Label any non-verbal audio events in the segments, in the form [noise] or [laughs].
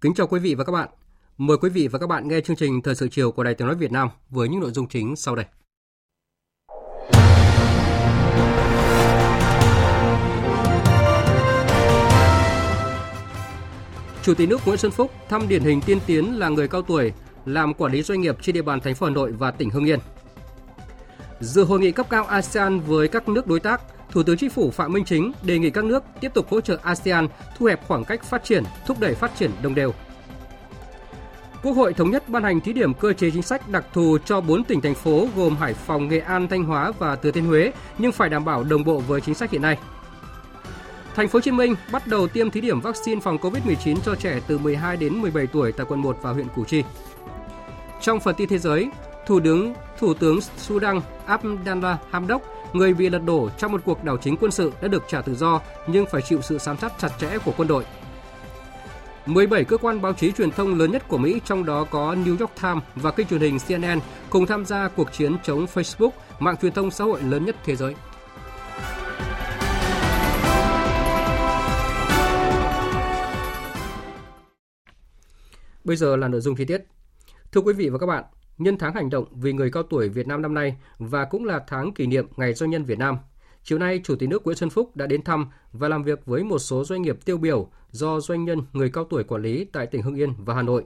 Kính chào quý vị và các bạn. Mời quý vị và các bạn nghe chương trình Thời sự chiều của Đài Tiếng nói Việt Nam với những nội dung chính sau đây. Chủ tịch nước Nguyễn Xuân Phúc thăm điển hình tiên tiến là người cao tuổi làm quản lý doanh nghiệp trên địa bàn thành phố Hà Nội và tỉnh Hưng Yên. Dự hội nghị cấp cao ASEAN với các nước đối tác, Thủ tướng Chính phủ Phạm Minh Chính đề nghị các nước tiếp tục hỗ trợ ASEAN thu hẹp khoảng cách phát triển, thúc đẩy phát triển đồng đều. Quốc hội thống nhất ban hành thí điểm cơ chế chính sách đặc thù cho 4 tỉnh thành phố gồm Hải Phòng, Nghệ An, Thanh Hóa và Thừa Thiên Huế nhưng phải đảm bảo đồng bộ với chính sách hiện nay. Thành phố Hồ Chí Minh bắt đầu tiêm thí điểm vaccine phòng COVID-19 cho trẻ từ 12 đến 17 tuổi tại quận 1 và huyện Củ Chi. Trong phần tin thế giới, Thủ tướng Thủ tướng Sudan Abdallah Hamdok, người bị lật đổ trong một cuộc đảo chính quân sự đã được trả tự do nhưng phải chịu sự giám sát chặt chẽ của quân đội. 17 cơ quan báo chí truyền thông lớn nhất của Mỹ, trong đó có New York Times và kênh truyền hình CNN, cùng tham gia cuộc chiến chống Facebook, mạng truyền thông xã hội lớn nhất thế giới. Bây giờ là nội dung chi tiết. Thưa quý vị và các bạn, nhân tháng hành động vì người cao tuổi Việt Nam năm nay và cũng là tháng kỷ niệm Ngày Doanh nhân Việt Nam. Chiều nay, Chủ tịch nước Nguyễn Xuân Phúc đã đến thăm và làm việc với một số doanh nghiệp tiêu biểu do doanh nhân người cao tuổi quản lý tại tỉnh Hưng Yên và Hà Nội.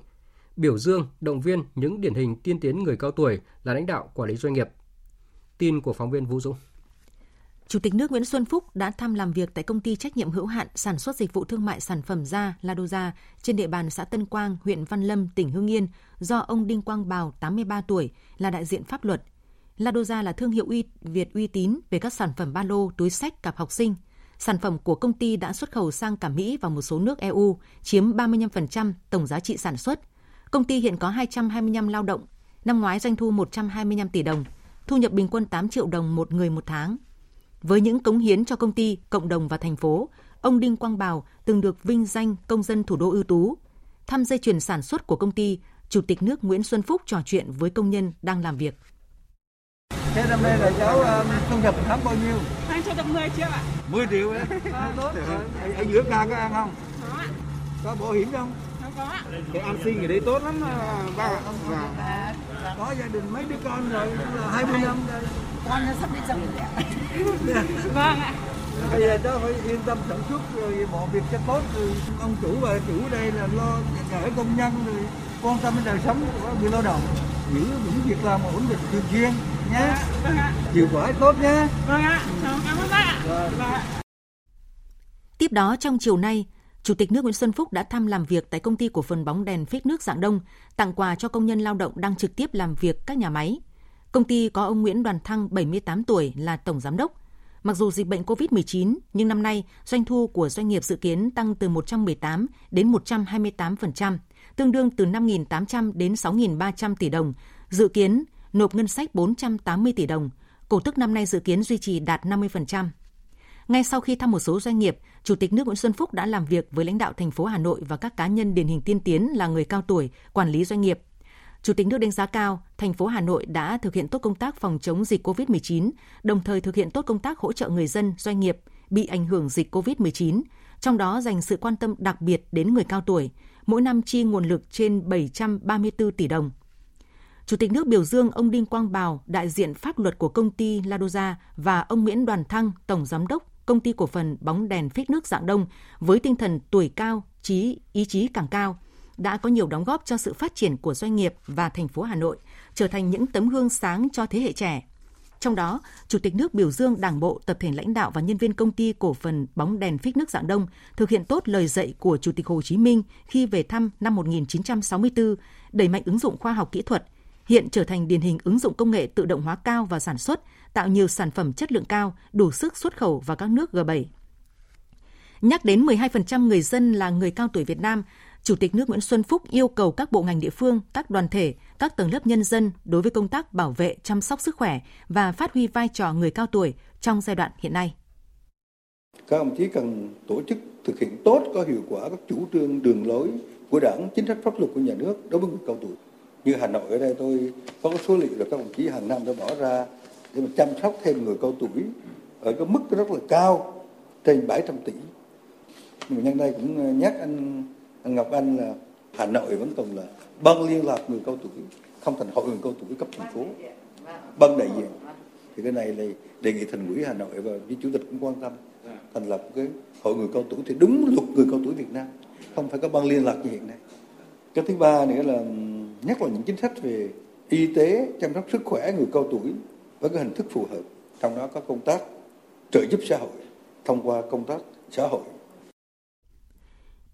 Biểu dương, động viên những điển hình tiên tiến người cao tuổi là lãnh đạo quản lý doanh nghiệp. Tin của phóng viên Vũ Dũng. Chủ tịch nước Nguyễn Xuân Phúc đã thăm làm việc tại công ty trách nhiệm hữu hạn sản xuất dịch vụ thương mại sản phẩm da Ladoza trên địa bàn xã Tân Quang, huyện Văn Lâm, tỉnh Hưng Yên do ông Đinh Quang Bảo, 83 tuổi, là đại diện pháp luật. Ladoza là thương hiệu uy Việt uy tín về các sản phẩm ba lô, túi sách, cặp học sinh. Sản phẩm của công ty đã xuất khẩu sang cả Mỹ và một số nước EU, chiếm 35% tổng giá trị sản xuất. Công ty hiện có 225 lao động, năm ngoái doanh thu 125 tỷ đồng, thu nhập bình quân 8 triệu đồng một người một tháng. Với những cống hiến cho công ty, cộng đồng và thành phố, ông Đinh Quang Bảo từng được vinh danh công dân thủ đô ưu tú. Thăm dây chuyền sản xuất của công ty, Chủ tịch nước Nguyễn Xuân Phúc trò chuyện với công nhân đang làm việc. Thế năm nay là cháu uh, thu nhập tháng bao nhiêu? Tháng cho được 10 triệu ạ. 10 triệu đấy. Tốt. Ở, ở giữa ca có ăn không? Có ạ. Có bảo hiểm không? Không có ạ. Cái an sinh ở đây tốt lắm ba. Và có gia đình mấy đứa con rồi, là 20 năm rồi. Con nó sắp đi chồng rồi ạ. [laughs] Vâng ạ. Bây giờ cháu phải yên tâm sản xuất rồi mọi việc cho tốt rồi ông chủ và chủ đây là lo gửi công nhân rồi quan tâm đến đời sống của người lao động giữ vững việc làm ổn định thường xuyên nhé. Vâng ạ. Hiệu quả tốt nhé. Vâng ạ. Cảm ơn bác ạ. Vâng ạ. Tiếp đó trong chiều nay, Chủ tịch nước Nguyễn Xuân Phúc đã thăm làm việc tại công ty cổ phần bóng đèn phích nước dạng đông, tặng quà cho công nhân lao động đang trực tiếp làm việc các nhà máy. Công ty có ông Nguyễn Đoàn Thăng, 78 tuổi, là tổng giám đốc. Mặc dù dịch bệnh COVID-19, nhưng năm nay doanh thu của doanh nghiệp dự kiến tăng từ 118 đến 128%, tương đương từ 5.800 đến 6.300 tỷ đồng, dự kiến nộp ngân sách 480 tỷ đồng. Cổ tức năm nay dự kiến duy trì đạt 50%. Ngay sau khi thăm một số doanh nghiệp, Chủ tịch nước Nguyễn Xuân Phúc đã làm việc với lãnh đạo thành phố Hà Nội và các cá nhân điển hình tiên tiến là người cao tuổi, quản lý doanh nghiệp. Chủ tịch nước đánh giá cao, thành phố Hà Nội đã thực hiện tốt công tác phòng chống dịch COVID-19, đồng thời thực hiện tốt công tác hỗ trợ người dân, doanh nghiệp bị ảnh hưởng dịch COVID-19, trong đó dành sự quan tâm đặc biệt đến người cao tuổi, mỗi năm chi nguồn lực trên 734 tỷ đồng. Chủ tịch nước biểu dương ông Đinh Quang Bào, đại diện pháp luật của công ty Ladoza và ông Nguyễn Đoàn Thăng, tổng giám đốc công ty cổ phần bóng đèn phích nước dạng đông với tinh thần tuổi cao, trí ý chí càng cao đã có nhiều đóng góp cho sự phát triển của doanh nghiệp và thành phố Hà Nội, trở thành những tấm gương sáng cho thế hệ trẻ. Trong đó, Chủ tịch nước biểu dương Đảng bộ, tập thể lãnh đạo và nhân viên công ty cổ phần bóng đèn phích nước dạng đông thực hiện tốt lời dạy của Chủ tịch Hồ Chí Minh khi về thăm năm 1964, đẩy mạnh ứng dụng khoa học kỹ thuật, hiện trở thành điển hình ứng dụng công nghệ tự động hóa cao và sản xuất, tạo nhiều sản phẩm chất lượng cao, đủ sức xuất khẩu vào các nước G7. Nhắc đến 12% người dân là người cao tuổi Việt Nam, Chủ tịch nước Nguyễn Xuân Phúc yêu cầu các bộ ngành địa phương, các đoàn thể, các tầng lớp nhân dân đối với công tác bảo vệ, chăm sóc sức khỏe và phát huy vai trò người cao tuổi trong giai đoạn hiện nay. Các đồng chí cần tổ chức thực hiện tốt có hiệu quả các chủ trương đường lối của đảng, chính sách pháp luật của nhà nước đối với người cao tuổi. Như Hà Nội ở đây tôi có số liệu là các đồng chí hàng năm đã bỏ ra để mà chăm sóc thêm người cao tuổi ở cái mức rất là cao trên 700 tỷ. Nhưng mà nhân đây cũng nhắc anh Ngọc Anh là Hà Nội vẫn còn là ban liên lạc người cao tuổi, không thành hội người cao tuổi cấp thành phố. Ban đại diện. Thì cái này là đề nghị thành ủy Hà Nội và với chủ tịch cũng quan tâm, thành lập cái hội người cao tuổi thì đúng luật người cao tuổi Việt Nam, không phải có ban liên lạc như hiện nay. Cái thứ ba nữa là nhất là những chính sách về y tế, chăm sóc sức khỏe người cao tuổi với cái hình thức phù hợp. Trong đó có công tác trợ giúp xã hội, thông qua công tác xã hội.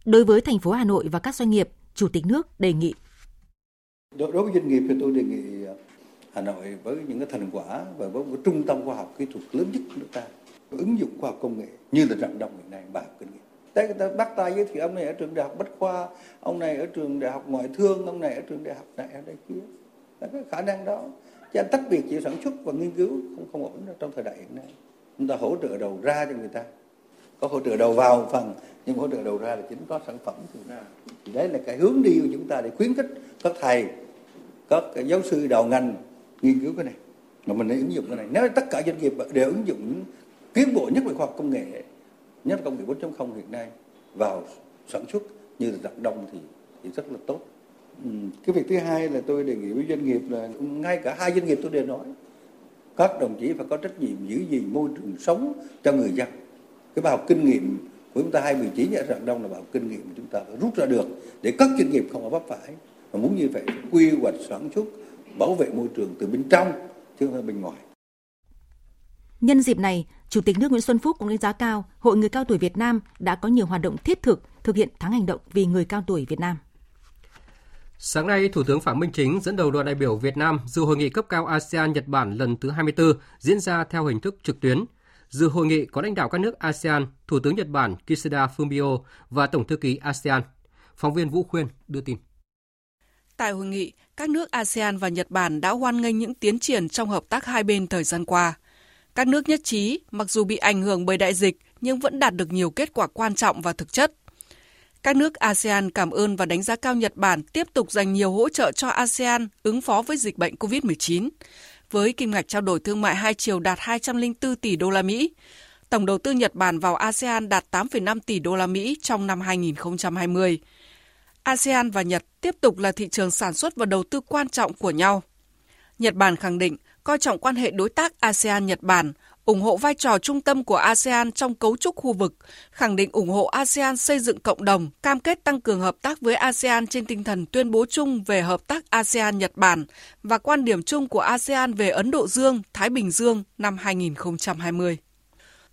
Đối với thành phố Hà Nội và các doanh nghiệp, Chủ tịch nước đề nghị. Đối, với doanh nghiệp thì tôi đề nghị à, Hà Nội với những cái thành quả và với một trung tâm khoa học kỹ thuật lớn nhất của nước ta ứng dụng khoa học công nghệ như là rạng đông hiện nay bà học kinh nghiệm. Đấy người ta bắt tay giới thiệu ông này ở trường đại học bách khoa ông này ở trường đại học ngoại thương ông này ở trường đại học này ở đây kia. Là cái khả năng đó. Chứ anh tách biệt chỉ sản xuất và nghiên cứu không không ổn trong thời đại hiện nay. Chúng ta hỗ trợ đầu ra cho người ta. Có hỗ trợ đầu vào phần nhưng hỗ trợ đầu ra là chính có sản phẩm thì đấy là cái hướng đi của chúng ta để khuyến khích các thầy, các giáo sư đầu ngành nghiên cứu cái này. Mà mình nên ứng dụng cái này. Nếu tất cả doanh nghiệp đều ứng dụng những tiến bộ nhất về khoa học công nghệ, nhất là công nghệ 4.0 hiện nay vào sản xuất như là đặc đông thì thì rất là tốt. Cái việc thứ hai là tôi đề nghị với doanh nghiệp là ngay cả hai doanh nghiệp tôi đều nói, các đồng chí phải có trách nhiệm giữ gìn môi trường sống cho người dân. Cái bài học kinh nghiệm của chúng ta 2019 ở Rạng Đông là học kinh nghiệm chúng ta phải rút ra được để các doanh nghiệp không có vấp phải mà muốn như vậy quy hoạch sản xuất bảo vệ môi trường từ bên trong chứ không phải bên ngoài. Nhân dịp này, Chủ tịch nước Nguyễn Xuân Phúc cũng đánh giá cao Hội Người Cao Tuổi Việt Nam đã có nhiều hoạt động thiết thực thực hiện tháng hành động vì người cao tuổi Việt Nam. Sáng nay, Thủ tướng Phạm Minh Chính dẫn đầu đoàn đại biểu Việt Nam dự hội nghị cấp cao ASEAN Nhật Bản lần thứ 24 diễn ra theo hình thức trực tuyến. Dự hội nghị có lãnh đạo các nước ASEAN, Thủ tướng Nhật Bản Kishida Fumio và Tổng thư ký ASEAN. Phóng viên Vũ Khuyên đưa tin. Tại hội nghị, các nước ASEAN và Nhật Bản đã hoan nghênh những tiến triển trong hợp tác hai bên thời gian qua. Các nước nhất trí, mặc dù bị ảnh hưởng bởi đại dịch nhưng vẫn đạt được nhiều kết quả quan trọng và thực chất. Các nước ASEAN cảm ơn và đánh giá cao Nhật Bản tiếp tục dành nhiều hỗ trợ cho ASEAN ứng phó với dịch bệnh COVID-19, với kim ngạch trao đổi thương mại hai chiều đạt 204 tỷ đô la Mỹ. Tổng đầu tư Nhật Bản vào ASEAN đạt 8,5 tỷ đô la Mỹ trong năm 2020. ASEAN và Nhật tiếp tục là thị trường sản xuất và đầu tư quan trọng của nhau. Nhật Bản khẳng định coi trọng quan hệ đối tác ASEAN-Nhật Bản, ủng hộ vai trò trung tâm của ASEAN trong cấu trúc khu vực, khẳng định ủng hộ ASEAN xây dựng cộng đồng, cam kết tăng cường hợp tác với ASEAN trên tinh thần tuyên bố chung về hợp tác ASEAN-Nhật Bản và quan điểm chung của ASEAN về Ấn Độ Dương, Thái Bình Dương năm 2020.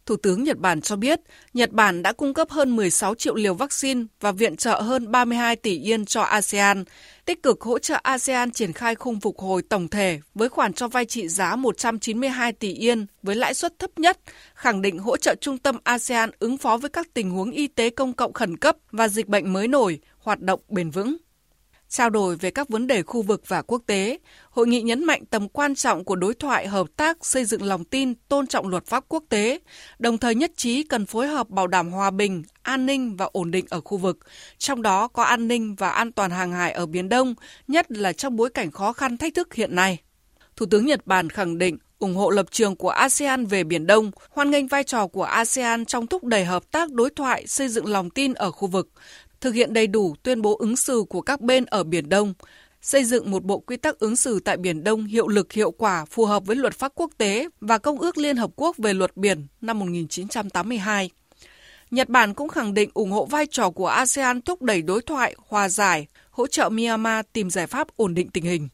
Thủ tướng Nhật Bản cho biết, Nhật Bản đã cung cấp hơn 16 triệu liều vaccine và viện trợ hơn 32 tỷ yên cho ASEAN, tích cực hỗ trợ ASEAN triển khai khung phục hồi tổng thể với khoản cho vay trị giá 192 tỷ yên với lãi suất thấp nhất, khẳng định hỗ trợ trung tâm ASEAN ứng phó với các tình huống y tế công cộng khẩn cấp và dịch bệnh mới nổi, hoạt động bền vững trao đổi về các vấn đề khu vực và quốc tế. Hội nghị nhấn mạnh tầm quan trọng của đối thoại hợp tác xây dựng lòng tin, tôn trọng luật pháp quốc tế, đồng thời nhất trí cần phối hợp bảo đảm hòa bình, an ninh và ổn định ở khu vực, trong đó có an ninh và an toàn hàng hải ở Biển Đông, nhất là trong bối cảnh khó khăn thách thức hiện nay. Thủ tướng Nhật Bản khẳng định ủng hộ lập trường của ASEAN về Biển Đông, hoan nghênh vai trò của ASEAN trong thúc đẩy hợp tác đối thoại xây dựng lòng tin ở khu vực, thực hiện đầy đủ tuyên bố ứng xử của các bên ở Biển Đông, xây dựng một bộ quy tắc ứng xử tại Biển Đông hiệu lực hiệu quả phù hợp với luật pháp quốc tế và Công ước Liên Hợp Quốc về luật biển năm 1982. Nhật Bản cũng khẳng định ủng hộ vai trò của ASEAN thúc đẩy đối thoại, hòa giải, hỗ trợ Myanmar tìm giải pháp ổn định tình hình.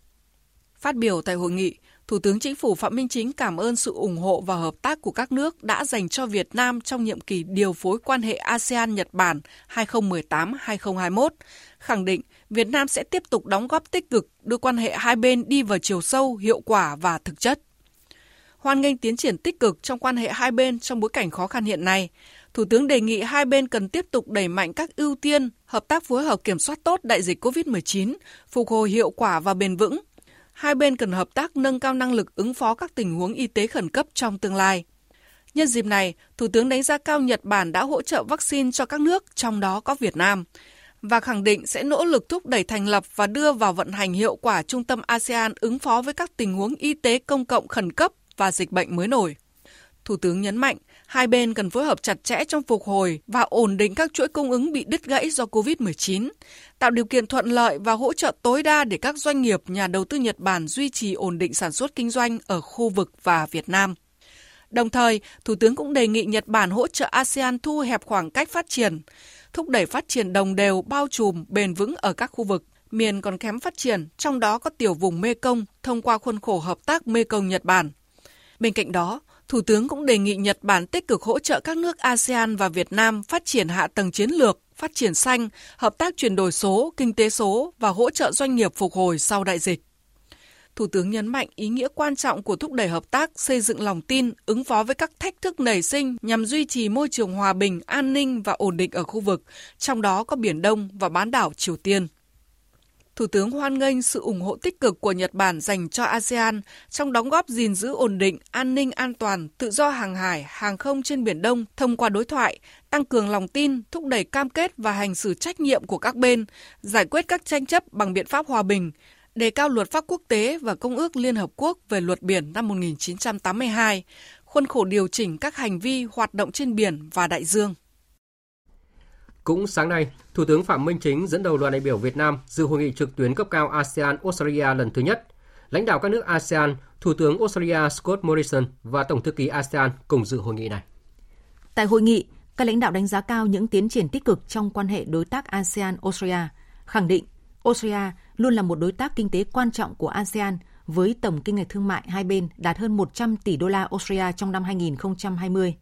Phát biểu tại hội nghị, Thủ tướng Chính phủ Phạm Minh Chính cảm ơn sự ủng hộ và hợp tác của các nước đã dành cho Việt Nam trong nhiệm kỳ điều phối quan hệ ASEAN-Nhật Bản 2018-2021, khẳng định Việt Nam sẽ tiếp tục đóng góp tích cực đưa quan hệ hai bên đi vào chiều sâu, hiệu quả và thực chất. Hoan nghênh tiến triển tích cực trong quan hệ hai bên trong bối cảnh khó khăn hiện nay, Thủ tướng đề nghị hai bên cần tiếp tục đẩy mạnh các ưu tiên, hợp tác phối hợp kiểm soát tốt đại dịch COVID-19, phục hồi hiệu quả và bền vững. Hai bên cần hợp tác nâng cao năng lực ứng phó các tình huống y tế khẩn cấp trong tương lai. Nhân dịp này, Thủ tướng đánh giá cao Nhật Bản đã hỗ trợ vaccine cho các nước, trong đó có Việt Nam, và khẳng định sẽ nỗ lực thúc đẩy thành lập và đưa vào vận hành hiệu quả Trung tâm ASEAN ứng phó với các tình huống y tế công cộng khẩn cấp và dịch bệnh mới nổi. Thủ tướng nhấn mạnh, hai bên cần phối hợp chặt chẽ trong phục hồi và ổn định các chuỗi cung ứng bị đứt gãy do COVID-19, tạo điều kiện thuận lợi và hỗ trợ tối đa để các doanh nghiệp, nhà đầu tư Nhật Bản duy trì ổn định sản xuất kinh doanh ở khu vực và Việt Nam. Đồng thời, Thủ tướng cũng đề nghị Nhật Bản hỗ trợ ASEAN thu hẹp khoảng cách phát triển, thúc đẩy phát triển đồng đều, bao trùm, bền vững ở các khu vực miền còn kém phát triển, trong đó có tiểu vùng Mekong thông qua khuôn khổ hợp tác Mekong Nhật Bản. Bên cạnh đó, Thủ tướng cũng đề nghị Nhật Bản tích cực hỗ trợ các nước ASEAN và Việt Nam phát triển hạ tầng chiến lược, phát triển xanh, hợp tác chuyển đổi số, kinh tế số và hỗ trợ doanh nghiệp phục hồi sau đại dịch. Thủ tướng nhấn mạnh ý nghĩa quan trọng của thúc đẩy hợp tác, xây dựng lòng tin, ứng phó với các thách thức nảy sinh nhằm duy trì môi trường hòa bình, an ninh và ổn định ở khu vực, trong đó có Biển Đông và bán đảo Triều Tiên. Thủ tướng hoan nghênh sự ủng hộ tích cực của Nhật Bản dành cho ASEAN trong đóng góp gìn giữ ổn định, an ninh an toàn, tự do hàng hải, hàng không trên Biển Đông thông qua đối thoại, tăng cường lòng tin, thúc đẩy cam kết và hành xử trách nhiệm của các bên, giải quyết các tranh chấp bằng biện pháp hòa bình, đề cao luật pháp quốc tế và Công ước Liên Hợp Quốc về luật biển năm 1982, khuôn khổ điều chỉnh các hành vi hoạt động trên biển và đại dương. Cũng sáng nay, Thủ tướng Phạm Minh Chính dẫn đầu đoàn đại biểu Việt Nam dự hội nghị trực tuyến cấp cao ASEAN Australia lần thứ nhất. Lãnh đạo các nước ASEAN, Thủ tướng Australia Scott Morrison và Tổng thư ký ASEAN cùng dự hội nghị này. Tại hội nghị, các lãnh đạo đánh giá cao những tiến triển tích cực trong quan hệ đối tác ASEAN-Australia, khẳng định Australia luôn là một đối tác kinh tế quan trọng của ASEAN với tổng kinh ngạch thương mại hai bên đạt hơn 100 tỷ đô la Australia trong năm 2020.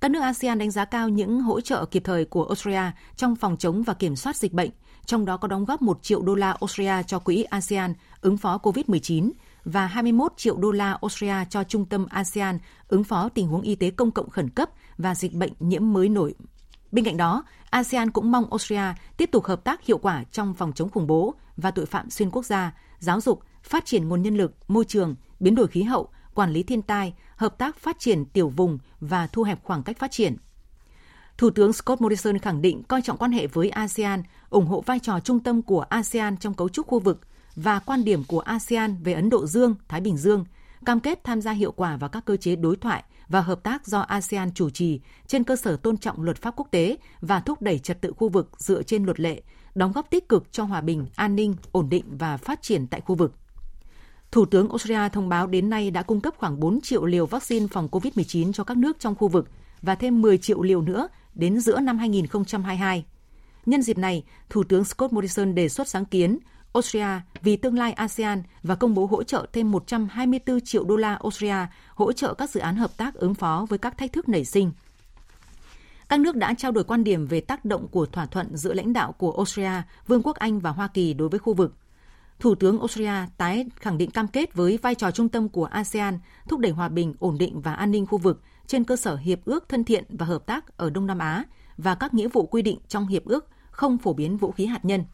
Các nước ASEAN đánh giá cao những hỗ trợ kịp thời của Australia trong phòng chống và kiểm soát dịch bệnh, trong đó có đóng góp 1 triệu đô la Australia cho quỹ ASEAN ứng phó COVID-19 và 21 triệu đô la Australia cho Trung tâm ASEAN ứng phó tình huống y tế công cộng khẩn cấp và dịch bệnh nhiễm mới nổi. Bên cạnh đó, ASEAN cũng mong Australia tiếp tục hợp tác hiệu quả trong phòng chống khủng bố và tội phạm xuyên quốc gia, giáo dục, phát triển nguồn nhân lực, môi trường, biến đổi khí hậu, quản lý thiên tai, hợp tác phát triển tiểu vùng và thu hẹp khoảng cách phát triển. Thủ tướng Scott Morrison khẳng định coi trọng quan hệ với ASEAN, ủng hộ vai trò trung tâm của ASEAN trong cấu trúc khu vực và quan điểm của ASEAN về Ấn Độ Dương, Thái Bình Dương, cam kết tham gia hiệu quả vào các cơ chế đối thoại và hợp tác do ASEAN chủ trì trên cơ sở tôn trọng luật pháp quốc tế và thúc đẩy trật tự khu vực dựa trên luật lệ, đóng góp tích cực cho hòa bình, an ninh, ổn định và phát triển tại khu vực. Thủ tướng Australia thông báo đến nay đã cung cấp khoảng 4 triệu liều vaccine phòng COVID-19 cho các nước trong khu vực và thêm 10 triệu liều nữa đến giữa năm 2022. Nhân dịp này, Thủ tướng Scott Morrison đề xuất sáng kiến Australia vì tương lai ASEAN và công bố hỗ trợ thêm 124 triệu đô la Australia hỗ trợ các dự án hợp tác ứng phó với các thách thức nảy sinh. Các nước đã trao đổi quan điểm về tác động của thỏa thuận giữa lãnh đạo của Australia, Vương quốc Anh và Hoa Kỳ đối với khu vực. Thủ tướng Australia tái khẳng định cam kết với vai trò trung tâm của ASEAN thúc đẩy hòa bình, ổn định và an ninh khu vực trên cơ sở hiệp ước thân thiện và hợp tác ở Đông Nam Á và các nghĩa vụ quy định trong hiệp ước không phổ biến vũ khí hạt nhân.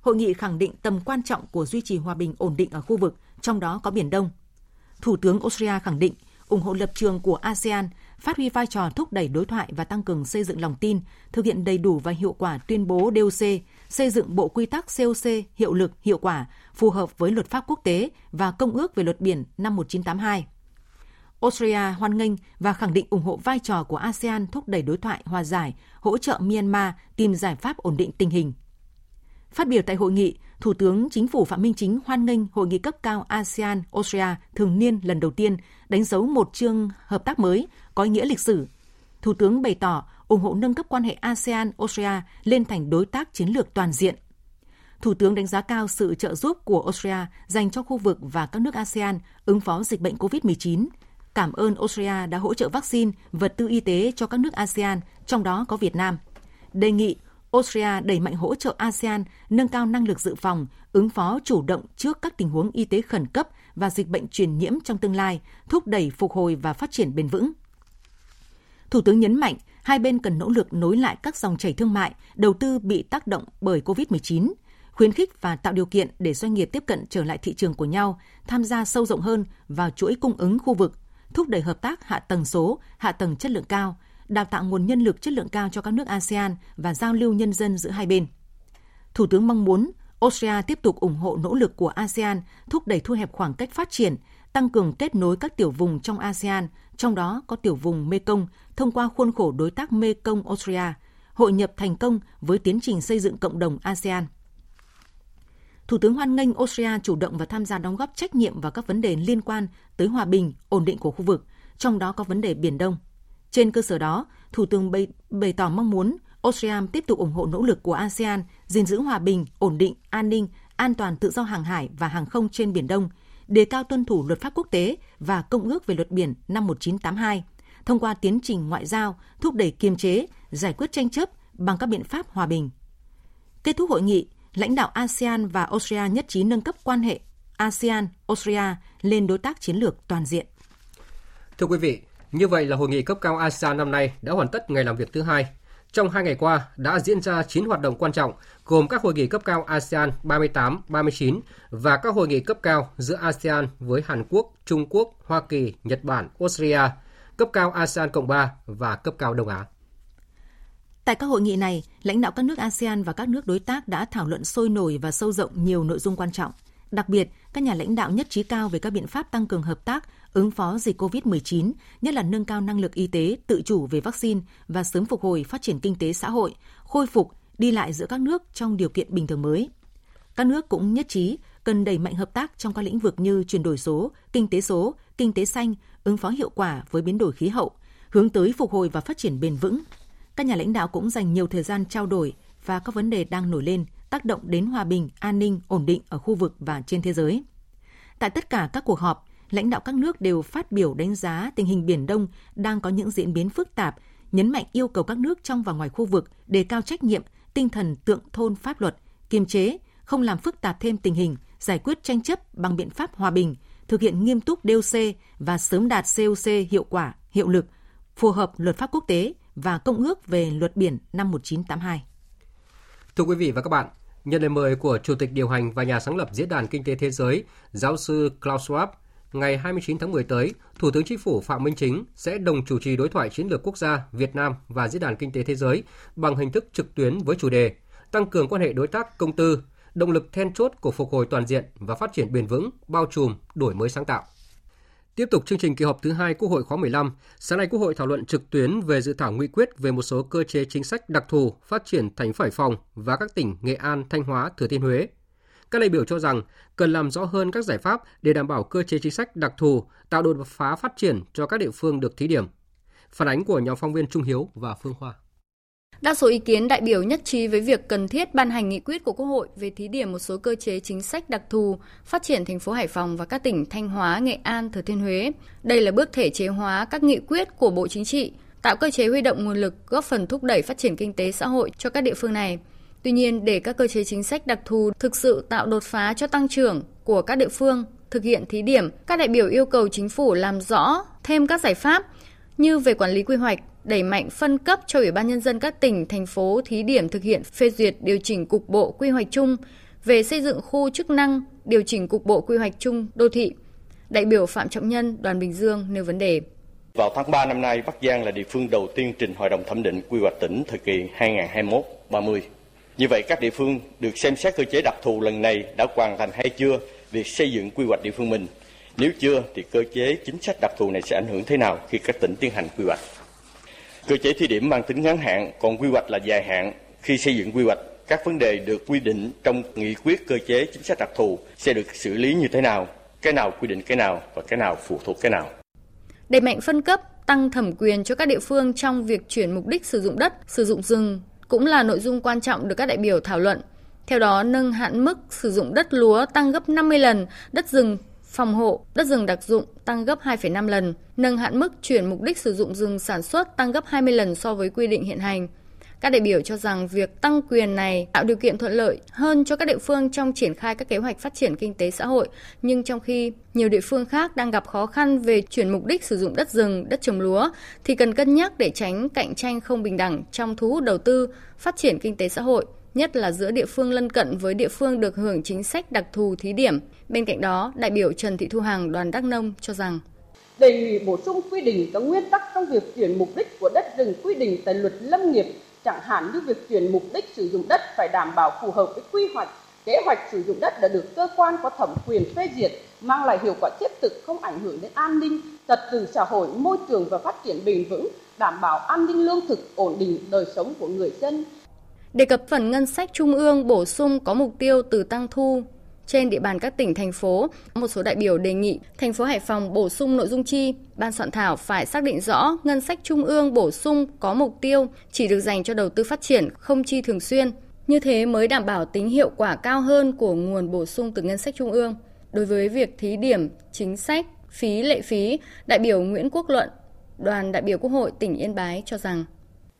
Hội nghị khẳng định tầm quan trọng của duy trì hòa bình ổn định ở khu vực, trong đó có Biển Đông. Thủ tướng Australia khẳng định ủng hộ lập trường của ASEAN phát huy vai trò thúc đẩy đối thoại và tăng cường xây dựng lòng tin, thực hiện đầy đủ và hiệu quả tuyên bố DOC, xây dựng bộ quy tắc COC hiệu lực, hiệu quả, phù hợp với luật pháp quốc tế và Công ước về luật biển năm 1982. Australia hoan nghênh và khẳng định ủng hộ vai trò của ASEAN thúc đẩy đối thoại hòa giải, hỗ trợ Myanmar tìm giải pháp ổn định tình hình. Phát biểu tại hội nghị, Thủ tướng Chính phủ Phạm Minh Chính hoan nghênh hội nghị cấp cao ASEAN Australia thường niên lần đầu tiên đánh dấu một chương hợp tác mới có ý nghĩa lịch sử. Thủ tướng bày tỏ ủng hộ nâng cấp quan hệ ASEAN Australia lên thành đối tác chiến lược toàn diện. Thủ tướng đánh giá cao sự trợ giúp của Australia dành cho khu vực và các nước ASEAN ứng phó dịch bệnh COVID-19. Cảm ơn Australia đã hỗ trợ vaccine, vật tư y tế cho các nước ASEAN, trong đó có Việt Nam. Đề nghị Australia đẩy mạnh hỗ trợ ASEAN nâng cao năng lực dự phòng, ứng phó chủ động trước các tình huống y tế khẩn cấp và dịch bệnh truyền nhiễm trong tương lai, thúc đẩy phục hồi và phát triển bền vững. Thủ tướng nhấn mạnh hai bên cần nỗ lực nối lại các dòng chảy thương mại, đầu tư bị tác động bởi COVID-19, khuyến khích và tạo điều kiện để doanh nghiệp tiếp cận trở lại thị trường của nhau, tham gia sâu rộng hơn vào chuỗi cung ứng khu vực, thúc đẩy hợp tác hạ tầng số, hạ tầng chất lượng cao, đào tạo nguồn nhân lực chất lượng cao cho các nước ASEAN và giao lưu nhân dân giữa hai bên. Thủ tướng mong muốn Australia tiếp tục ủng hộ nỗ lực của ASEAN thúc đẩy thu hẹp khoảng cách phát triển, tăng cường kết nối các tiểu vùng trong ASEAN, trong đó có tiểu vùng Mekong thông qua khuôn khổ đối tác Mekong Australia, hội nhập thành công với tiến trình xây dựng cộng đồng ASEAN. Thủ tướng hoan nghênh Australia chủ động và tham gia đóng góp trách nhiệm vào các vấn đề liên quan tới hòa bình, ổn định của khu vực, trong đó có vấn đề Biển Đông. Trên cơ sở đó, Thủ tướng bày, bày tỏ mong muốn Australia tiếp tục ủng hộ nỗ lực của ASEAN gìn giữ hòa bình, ổn định, an ninh, an toàn tự do hàng hải và hàng không trên Biển Đông, đề cao tuân thủ luật pháp quốc tế và Công ước về luật biển năm 1982, thông qua tiến trình ngoại giao thúc đẩy kiềm chế, giải quyết tranh chấp bằng các biện pháp hòa bình. Kết thúc hội nghị, lãnh đạo ASEAN và Australia nhất trí nâng cấp quan hệ ASEAN-Australia lên đối tác chiến lược toàn diện. Thưa quý vị, như vậy là hội nghị cấp cao ASEAN năm nay đã hoàn tất ngày làm việc thứ hai. Trong hai ngày qua đã diễn ra 9 hoạt động quan trọng gồm các hội nghị cấp cao ASEAN 38, 39 và các hội nghị cấp cao giữa ASEAN với Hàn Quốc, Trung Quốc, Hoa Kỳ, Nhật Bản, Australia, cấp cao ASEAN Cộng 3 và cấp cao Đông Á. Tại các hội nghị này, lãnh đạo các nước ASEAN và các nước đối tác đã thảo luận sôi nổi và sâu rộng nhiều nội dung quan trọng. Đặc biệt, các nhà lãnh đạo nhất trí cao về các biện pháp tăng cường hợp tác ứng phó dịch COVID-19, nhất là nâng cao năng lực y tế, tự chủ về vaccine và sớm phục hồi phát triển kinh tế xã hội, khôi phục đi lại giữa các nước trong điều kiện bình thường mới. Các nước cũng nhất trí cần đẩy mạnh hợp tác trong các lĩnh vực như chuyển đổi số, kinh tế số, kinh tế xanh, ứng phó hiệu quả với biến đổi khí hậu, hướng tới phục hồi và phát triển bền vững. Các nhà lãnh đạo cũng dành nhiều thời gian trao đổi và các vấn đề đang nổi lên tác động đến hòa bình, an ninh, ổn định ở khu vực và trên thế giới. Tại tất cả các cuộc họp, lãnh đạo các nước đều phát biểu đánh giá tình hình Biển Đông đang có những diễn biến phức tạp, nhấn mạnh yêu cầu các nước trong và ngoài khu vực đề cao trách nhiệm, tinh thần tượng thôn pháp luật, kiềm chế, không làm phức tạp thêm tình hình, giải quyết tranh chấp bằng biện pháp hòa bình, thực hiện nghiêm túc DOC và sớm đạt COC hiệu quả, hiệu lực, phù hợp luật pháp quốc tế và Công ước về luật biển năm 1982. Thưa quý vị và các bạn, nhận lời mời của Chủ tịch điều hành và nhà sáng lập Diễn đàn Kinh tế Thế giới, giáo sư Klaus Schwab, ngày 29 tháng 10 tới, Thủ tướng Chính phủ Phạm Minh Chính sẽ đồng chủ trì đối thoại chiến lược quốc gia Việt Nam và Diễn đàn Kinh tế Thế giới bằng hình thức trực tuyến với chủ đề Tăng cường quan hệ đối tác công tư, động lực then chốt của phục hồi toàn diện và phát triển bền vững, bao trùm, đổi mới sáng tạo. Tiếp tục chương trình kỳ họp thứ hai Quốc hội khóa 15, sáng nay Quốc hội thảo luận trực tuyến về dự thảo nghị quyết về một số cơ chế chính sách đặc thù phát triển thành phố Hải Phòng và các tỉnh Nghệ An, Thanh Hóa, Thừa Thiên Huế. Các đại biểu cho rằng cần làm rõ hơn các giải pháp để đảm bảo cơ chế chính sách đặc thù, tạo đột phá phát triển cho các địa phương được thí điểm. Phản ánh của nhóm phóng viên Trung Hiếu và Phương Hoa. Đa số ý kiến đại biểu nhất trí với việc cần thiết ban hành nghị quyết của Quốc hội về thí điểm một số cơ chế chính sách đặc thù phát triển thành phố Hải Phòng và các tỉnh Thanh Hóa, Nghệ An, Thừa Thiên Huế. Đây là bước thể chế hóa các nghị quyết của Bộ Chính trị, tạo cơ chế huy động nguồn lực góp phần thúc đẩy phát triển kinh tế xã hội cho các địa phương này. Tuy nhiên, để các cơ chế chính sách đặc thù thực sự tạo đột phá cho tăng trưởng của các địa phương thực hiện thí điểm, các đại biểu yêu cầu chính phủ làm rõ thêm các giải pháp như về quản lý quy hoạch, đẩy mạnh phân cấp cho Ủy ban Nhân dân các tỉnh, thành phố thí điểm thực hiện phê duyệt điều chỉnh cục bộ quy hoạch chung về xây dựng khu chức năng, điều chỉnh cục bộ quy hoạch chung đô thị. Đại biểu Phạm Trọng Nhân, đoàn Bình Dương nêu vấn đề. Vào tháng 3 năm nay, Bắc Giang là địa phương đầu tiên trình Hội đồng thẩm định quy hoạch tỉnh thời kỳ 2021-30. Như vậy, các địa phương được xem xét cơ chế đặc thù lần này đã hoàn thành hay chưa việc xây dựng quy hoạch địa phương mình? Nếu chưa, thì cơ chế chính sách đặc thù này sẽ ảnh hưởng thế nào khi các tỉnh tiến hành quy hoạch? Cơ chế thí điểm mang tính ngắn hạn, còn quy hoạch là dài hạn. Khi xây dựng quy hoạch, các vấn đề được quy định trong nghị quyết cơ chế chính sách đặc thù sẽ được xử lý như thế nào, cái nào quy định cái nào và cái nào phụ thuộc cái nào. Đẩy mạnh phân cấp, tăng thẩm quyền cho các địa phương trong việc chuyển mục đích sử dụng đất, sử dụng rừng cũng là nội dung quan trọng được các đại biểu thảo luận. Theo đó, nâng hạn mức sử dụng đất lúa tăng gấp 50 lần, đất rừng phòng hộ, đất rừng đặc dụng tăng gấp 2,5 lần, nâng hạn mức chuyển mục đích sử dụng rừng sản xuất tăng gấp 20 lần so với quy định hiện hành. Các đại biểu cho rằng việc tăng quyền này tạo điều kiện thuận lợi hơn cho các địa phương trong triển khai các kế hoạch phát triển kinh tế xã hội, nhưng trong khi nhiều địa phương khác đang gặp khó khăn về chuyển mục đích sử dụng đất rừng, đất trồng lúa thì cần cân nhắc để tránh cạnh tranh không bình đẳng trong thu hút đầu tư, phát triển kinh tế xã hội nhất là giữa địa phương lân cận với địa phương được hưởng chính sách đặc thù thí điểm. Bên cạnh đó, đại biểu Trần Thị Thu Hằng đoàn Đắk Nông cho rằng đề nghị bổ sung quy định các nguyên tắc trong việc chuyển mục đích của đất rừng quy định tại luật lâm nghiệp chẳng hạn như việc chuyển mục đích sử dụng đất phải đảm bảo phù hợp với quy hoạch kế hoạch sử dụng đất đã được cơ quan có thẩm quyền phê duyệt mang lại hiệu quả thiết thực không ảnh hưởng đến an ninh trật tự xã hội môi trường và phát triển bền vững đảm bảo an ninh lương thực ổn định đời sống của người dân Đề cập phần ngân sách trung ương bổ sung có mục tiêu từ tăng thu trên địa bàn các tỉnh thành phố, một số đại biểu đề nghị thành phố Hải Phòng bổ sung nội dung chi, ban soạn thảo phải xác định rõ ngân sách trung ương bổ sung có mục tiêu chỉ được dành cho đầu tư phát triển, không chi thường xuyên. Như thế mới đảm bảo tính hiệu quả cao hơn của nguồn bổ sung từ ngân sách trung ương. Đối với việc thí điểm chính sách phí lệ phí, đại biểu Nguyễn Quốc Luận, đoàn đại biểu Quốc hội tỉnh Yên Bái cho rằng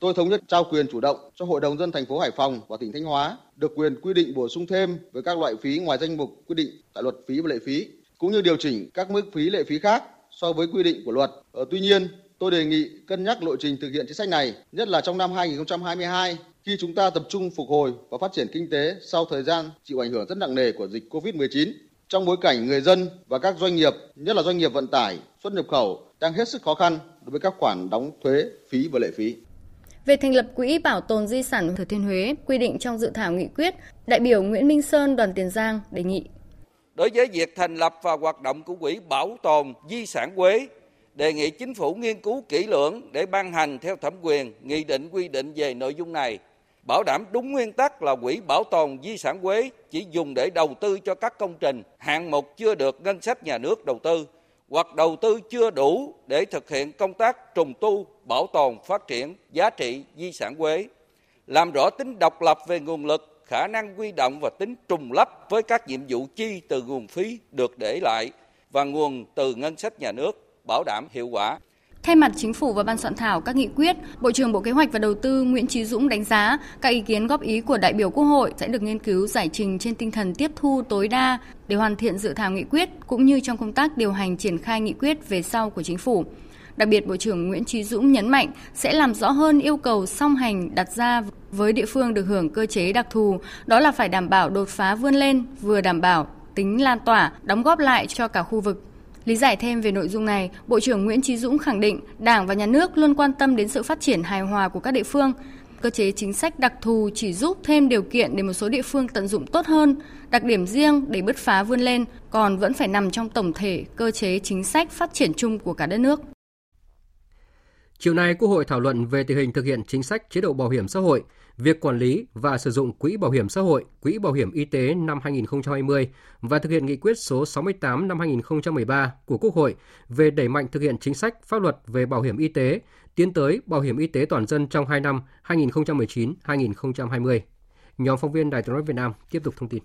Tôi thống nhất trao quyền chủ động cho Hội đồng dân thành phố Hải Phòng và tỉnh Thanh Hóa được quyền quy định bổ sung thêm với các loại phí ngoài danh mục quy định tại luật phí và lệ phí, cũng như điều chỉnh các mức phí lệ phí khác so với quy định của luật. Ở tuy nhiên, tôi đề nghị cân nhắc lộ trình thực hiện chính sách này, nhất là trong năm 2022 khi chúng ta tập trung phục hồi và phát triển kinh tế sau thời gian chịu ảnh hưởng rất nặng nề của dịch Covid-19. Trong bối cảnh người dân và các doanh nghiệp, nhất là doanh nghiệp vận tải, xuất nhập khẩu đang hết sức khó khăn đối với các khoản đóng thuế, phí và lệ phí. Về thành lập Quỹ Bảo tồn Di sản Thừa Thiên Huế quy định trong dự thảo nghị quyết, đại biểu Nguyễn Minh Sơn đoàn Tiền Giang đề nghị. Đối với việc thành lập và hoạt động của Quỹ Bảo tồn Di sản Huế, đề nghị chính phủ nghiên cứu kỹ lưỡng để ban hành theo thẩm quyền nghị định quy định về nội dung này, bảo đảm đúng nguyên tắc là quỹ bảo tồn di sản Huế chỉ dùng để đầu tư cho các công trình hạng mục chưa được ngân sách nhà nước đầu tư hoặc đầu tư chưa đủ để thực hiện công tác trùng tu, bảo tồn, phát triển giá trị di sản quế làm rõ tính độc lập về nguồn lực, khả năng quy động và tính trùng lắp với các nhiệm vụ chi từ nguồn phí được để lại và nguồn từ ngân sách nhà nước, bảo đảm hiệu quả. Thay mặt Chính phủ và Ban soạn thảo các nghị quyết, Bộ trưởng Bộ Kế hoạch và Đầu tư Nguyễn Trí Dũng đánh giá các ý kiến góp ý của đại biểu Quốc hội sẽ được nghiên cứu giải trình trên tinh thần tiếp thu tối đa để hoàn thiện dự thảo nghị quyết cũng như trong công tác điều hành triển khai nghị quyết về sau của Chính phủ. Đặc biệt, Bộ trưởng Nguyễn Trí Dũng nhấn mạnh sẽ làm rõ hơn yêu cầu song hành đặt ra với địa phương được hưởng cơ chế đặc thù, đó là phải đảm bảo đột phá vươn lên, vừa đảm bảo tính lan tỏa, đóng góp lại cho cả khu vực Lý giải thêm về nội dung này, Bộ trưởng Nguyễn Trí Dũng khẳng định Đảng và Nhà nước luôn quan tâm đến sự phát triển hài hòa của các địa phương. Cơ chế chính sách đặc thù chỉ giúp thêm điều kiện để một số địa phương tận dụng tốt hơn, đặc điểm riêng để bứt phá vươn lên, còn vẫn phải nằm trong tổng thể cơ chế chính sách phát triển chung của cả đất nước. Chiều nay, Quốc hội thảo luận về tình hình thực hiện chính sách chế độ bảo hiểm xã hội, việc quản lý và sử dụng quỹ bảo hiểm xã hội, quỹ bảo hiểm y tế năm 2020 và thực hiện nghị quyết số 68 năm 2013 của Quốc hội về đẩy mạnh thực hiện chính sách pháp luật về bảo hiểm y tế, tiến tới bảo hiểm y tế toàn dân trong 2 năm 2019-2020. Nhóm phóng viên Đài tiếng nói Việt Nam tiếp tục thông tin.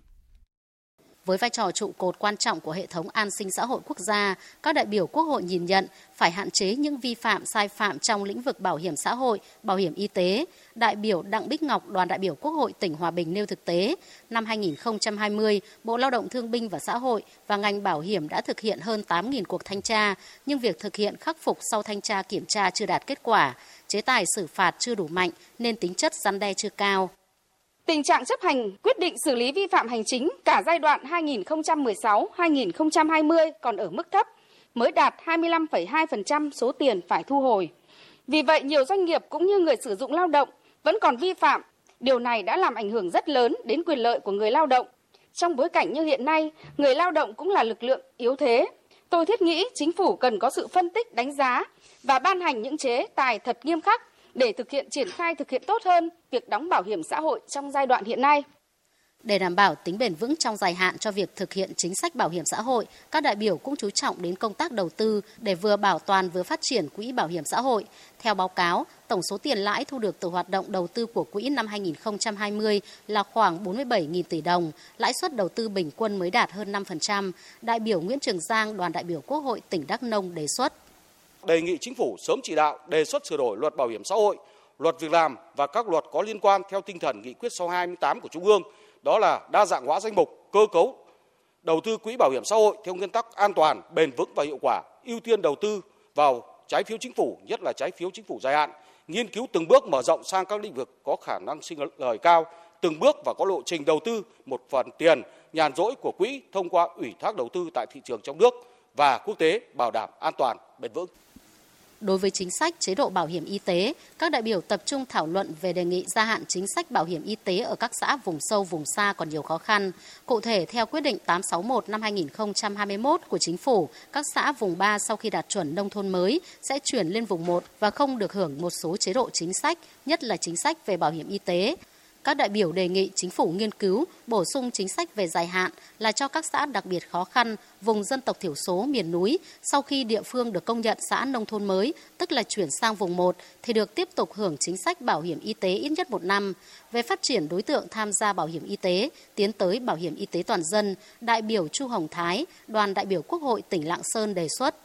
Với vai trò trụ cột quan trọng của hệ thống an sinh xã hội quốc gia, các đại biểu Quốc hội nhìn nhận phải hạn chế những vi phạm sai phạm trong lĩnh vực bảo hiểm xã hội, bảo hiểm y tế. Đại biểu Đặng Bích Ngọc, đoàn đại biểu Quốc hội tỉnh Hòa Bình nêu thực tế, năm 2020, Bộ Lao động Thương binh và Xã hội và ngành bảo hiểm đã thực hiện hơn 8.000 cuộc thanh tra, nhưng việc thực hiện khắc phục sau thanh tra kiểm tra chưa đạt kết quả, chế tài xử phạt chưa đủ mạnh nên tính chất răn đe chưa cao. Tình trạng chấp hành quyết định xử lý vi phạm hành chính cả giai đoạn 2016-2020 còn ở mức thấp, mới đạt 25,2% số tiền phải thu hồi. Vì vậy, nhiều doanh nghiệp cũng như người sử dụng lao động vẫn còn vi phạm. Điều này đã làm ảnh hưởng rất lớn đến quyền lợi của người lao động. Trong bối cảnh như hiện nay, người lao động cũng là lực lượng yếu thế. Tôi thiết nghĩ chính phủ cần có sự phân tích, đánh giá và ban hành những chế tài thật nghiêm khắc để thực hiện triển khai thực hiện tốt hơn việc đóng bảo hiểm xã hội trong giai đoạn hiện nay. Để đảm bảo tính bền vững trong dài hạn cho việc thực hiện chính sách bảo hiểm xã hội, các đại biểu cũng chú trọng đến công tác đầu tư để vừa bảo toàn vừa phát triển quỹ bảo hiểm xã hội. Theo báo cáo, tổng số tiền lãi thu được từ hoạt động đầu tư của quỹ năm 2020 là khoảng 47.000 tỷ đồng, lãi suất đầu tư bình quân mới đạt hơn 5%. Đại biểu Nguyễn Trường Giang, đoàn đại biểu Quốc hội tỉnh Đắk Nông đề xuất. Đề nghị chính phủ sớm chỉ đạo đề xuất sửa đổi luật bảo hiểm xã hội, luật việc làm và các luật có liên quan theo tinh thần nghị quyết số 28 của Trung ương – đó là đa dạng hóa danh mục, cơ cấu đầu tư quỹ bảo hiểm xã hội theo nguyên tắc an toàn, bền vững và hiệu quả, ưu tiên đầu tư vào trái phiếu chính phủ, nhất là trái phiếu chính phủ dài hạn, nghiên cứu từng bước mở rộng sang các lĩnh vực có khả năng sinh lời cao, từng bước và có lộ trình đầu tư một phần tiền nhàn rỗi của quỹ thông qua ủy thác đầu tư tại thị trường trong nước và quốc tế bảo đảm an toàn, bền vững. Đối với chính sách chế độ bảo hiểm y tế, các đại biểu tập trung thảo luận về đề nghị gia hạn chính sách bảo hiểm y tế ở các xã vùng sâu, vùng xa còn nhiều khó khăn. Cụ thể, theo quyết định 861 năm 2021 của Chính phủ, các xã vùng 3 sau khi đạt chuẩn nông thôn mới sẽ chuyển lên vùng 1 và không được hưởng một số chế độ chính sách, nhất là chính sách về bảo hiểm y tế. Các đại biểu đề nghị chính phủ nghiên cứu bổ sung chính sách về dài hạn là cho các xã đặc biệt khó khăn, vùng dân tộc thiểu số miền núi sau khi địa phương được công nhận xã nông thôn mới, tức là chuyển sang vùng 1 thì được tiếp tục hưởng chính sách bảo hiểm y tế ít nhất một năm. Về phát triển đối tượng tham gia bảo hiểm y tế, tiến tới bảo hiểm y tế toàn dân, đại biểu Chu Hồng Thái, đoàn đại biểu Quốc hội tỉnh Lạng Sơn đề xuất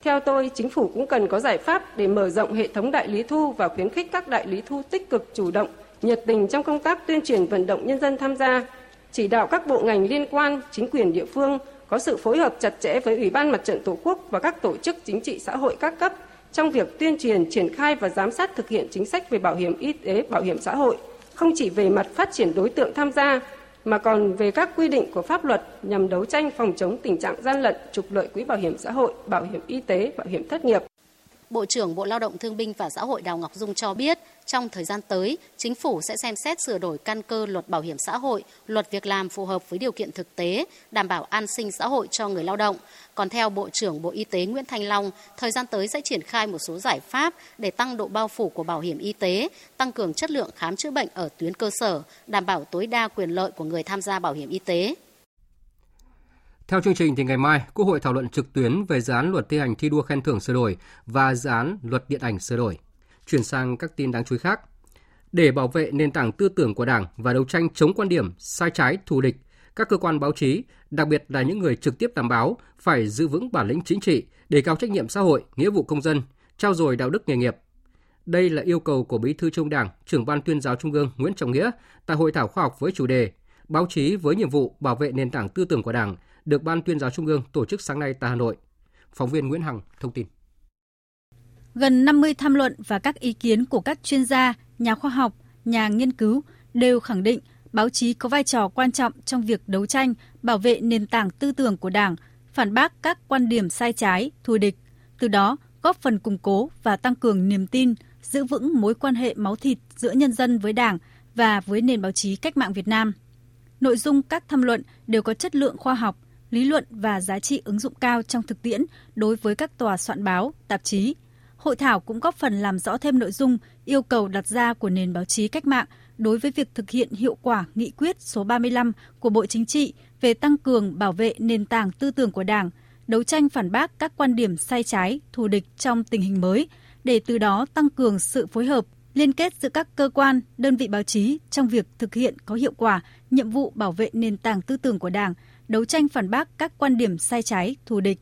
theo tôi, chính phủ cũng cần có giải pháp để mở rộng hệ thống đại lý thu và khuyến khích các đại lý thu tích cực chủ động nhiệt tình trong công tác tuyên truyền vận động nhân dân tham gia, chỉ đạo các bộ ngành liên quan, chính quyền địa phương có sự phối hợp chặt chẽ với Ủy ban Mặt trận Tổ quốc và các tổ chức chính trị xã hội các cấp trong việc tuyên truyền, triển khai và giám sát thực hiện chính sách về bảo hiểm y tế, bảo hiểm xã hội, không chỉ về mặt phát triển đối tượng tham gia mà còn về các quy định của pháp luật nhằm đấu tranh phòng chống tình trạng gian lận, trục lợi quỹ bảo hiểm xã hội, bảo hiểm y tế, bảo hiểm thất nghiệp. Bộ trưởng Bộ Lao động Thương binh và Xã hội Đào Ngọc Dung cho biết, trong thời gian tới, chính phủ sẽ xem xét sửa đổi căn cơ luật bảo hiểm xã hội, luật việc làm phù hợp với điều kiện thực tế, đảm bảo an sinh xã hội cho người lao động. Còn theo Bộ trưởng Bộ Y tế Nguyễn Thanh Long, thời gian tới sẽ triển khai một số giải pháp để tăng độ bao phủ của bảo hiểm y tế, tăng cường chất lượng khám chữa bệnh ở tuyến cơ sở, đảm bảo tối đa quyền lợi của người tham gia bảo hiểm y tế. Theo chương trình thì ngày mai, Quốc hội thảo luận trực tuyến về dự án luật thi hành thi đua khen thưởng sửa đổi và dự án luật điện ảnh sửa đổi. Chuyển sang các tin đáng chú ý khác. Để bảo vệ nền tảng tư tưởng của Đảng và đấu tranh chống quan điểm sai trái thù địch, các cơ quan báo chí, đặc biệt là những người trực tiếp làm báo, phải giữ vững bản lĩnh chính trị, đề cao trách nhiệm xã hội, nghĩa vụ công dân, trao dồi đạo đức nghề nghiệp. Đây là yêu cầu của Bí thư Trung Đảng, trưởng ban tuyên giáo Trung ương Nguyễn Trọng Nghĩa tại hội thảo khoa học với chủ đề Báo chí với nhiệm vụ bảo vệ nền tảng tư tưởng của Đảng được Ban tuyên giáo Trung ương tổ chức sáng nay tại Hà Nội. Phóng viên Nguyễn Hằng thông tin. Gần 50 tham luận và các ý kiến của các chuyên gia, nhà khoa học, nhà nghiên cứu đều khẳng định báo chí có vai trò quan trọng trong việc đấu tranh, bảo vệ nền tảng tư tưởng của Đảng, phản bác các quan điểm sai trái, thù địch, từ đó góp phần củng cố và tăng cường niềm tin, giữ vững mối quan hệ máu thịt giữa nhân dân với Đảng và với nền báo chí cách mạng Việt Nam. Nội dung các tham luận đều có chất lượng khoa học, lý luận và giá trị ứng dụng cao trong thực tiễn đối với các tòa soạn báo, tạp chí. Hội thảo cũng góp phần làm rõ thêm nội dung, yêu cầu đặt ra của nền báo chí cách mạng đối với việc thực hiện hiệu quả nghị quyết số 35 của Bộ Chính trị về tăng cường bảo vệ nền tảng tư tưởng của Đảng, đấu tranh phản bác các quan điểm sai trái, thù địch trong tình hình mới, để từ đó tăng cường sự phối hợp, liên kết giữa các cơ quan, đơn vị báo chí trong việc thực hiện có hiệu quả nhiệm vụ bảo vệ nền tảng tư tưởng của Đảng, đấu tranh phản bác các quan điểm sai trái, thù địch.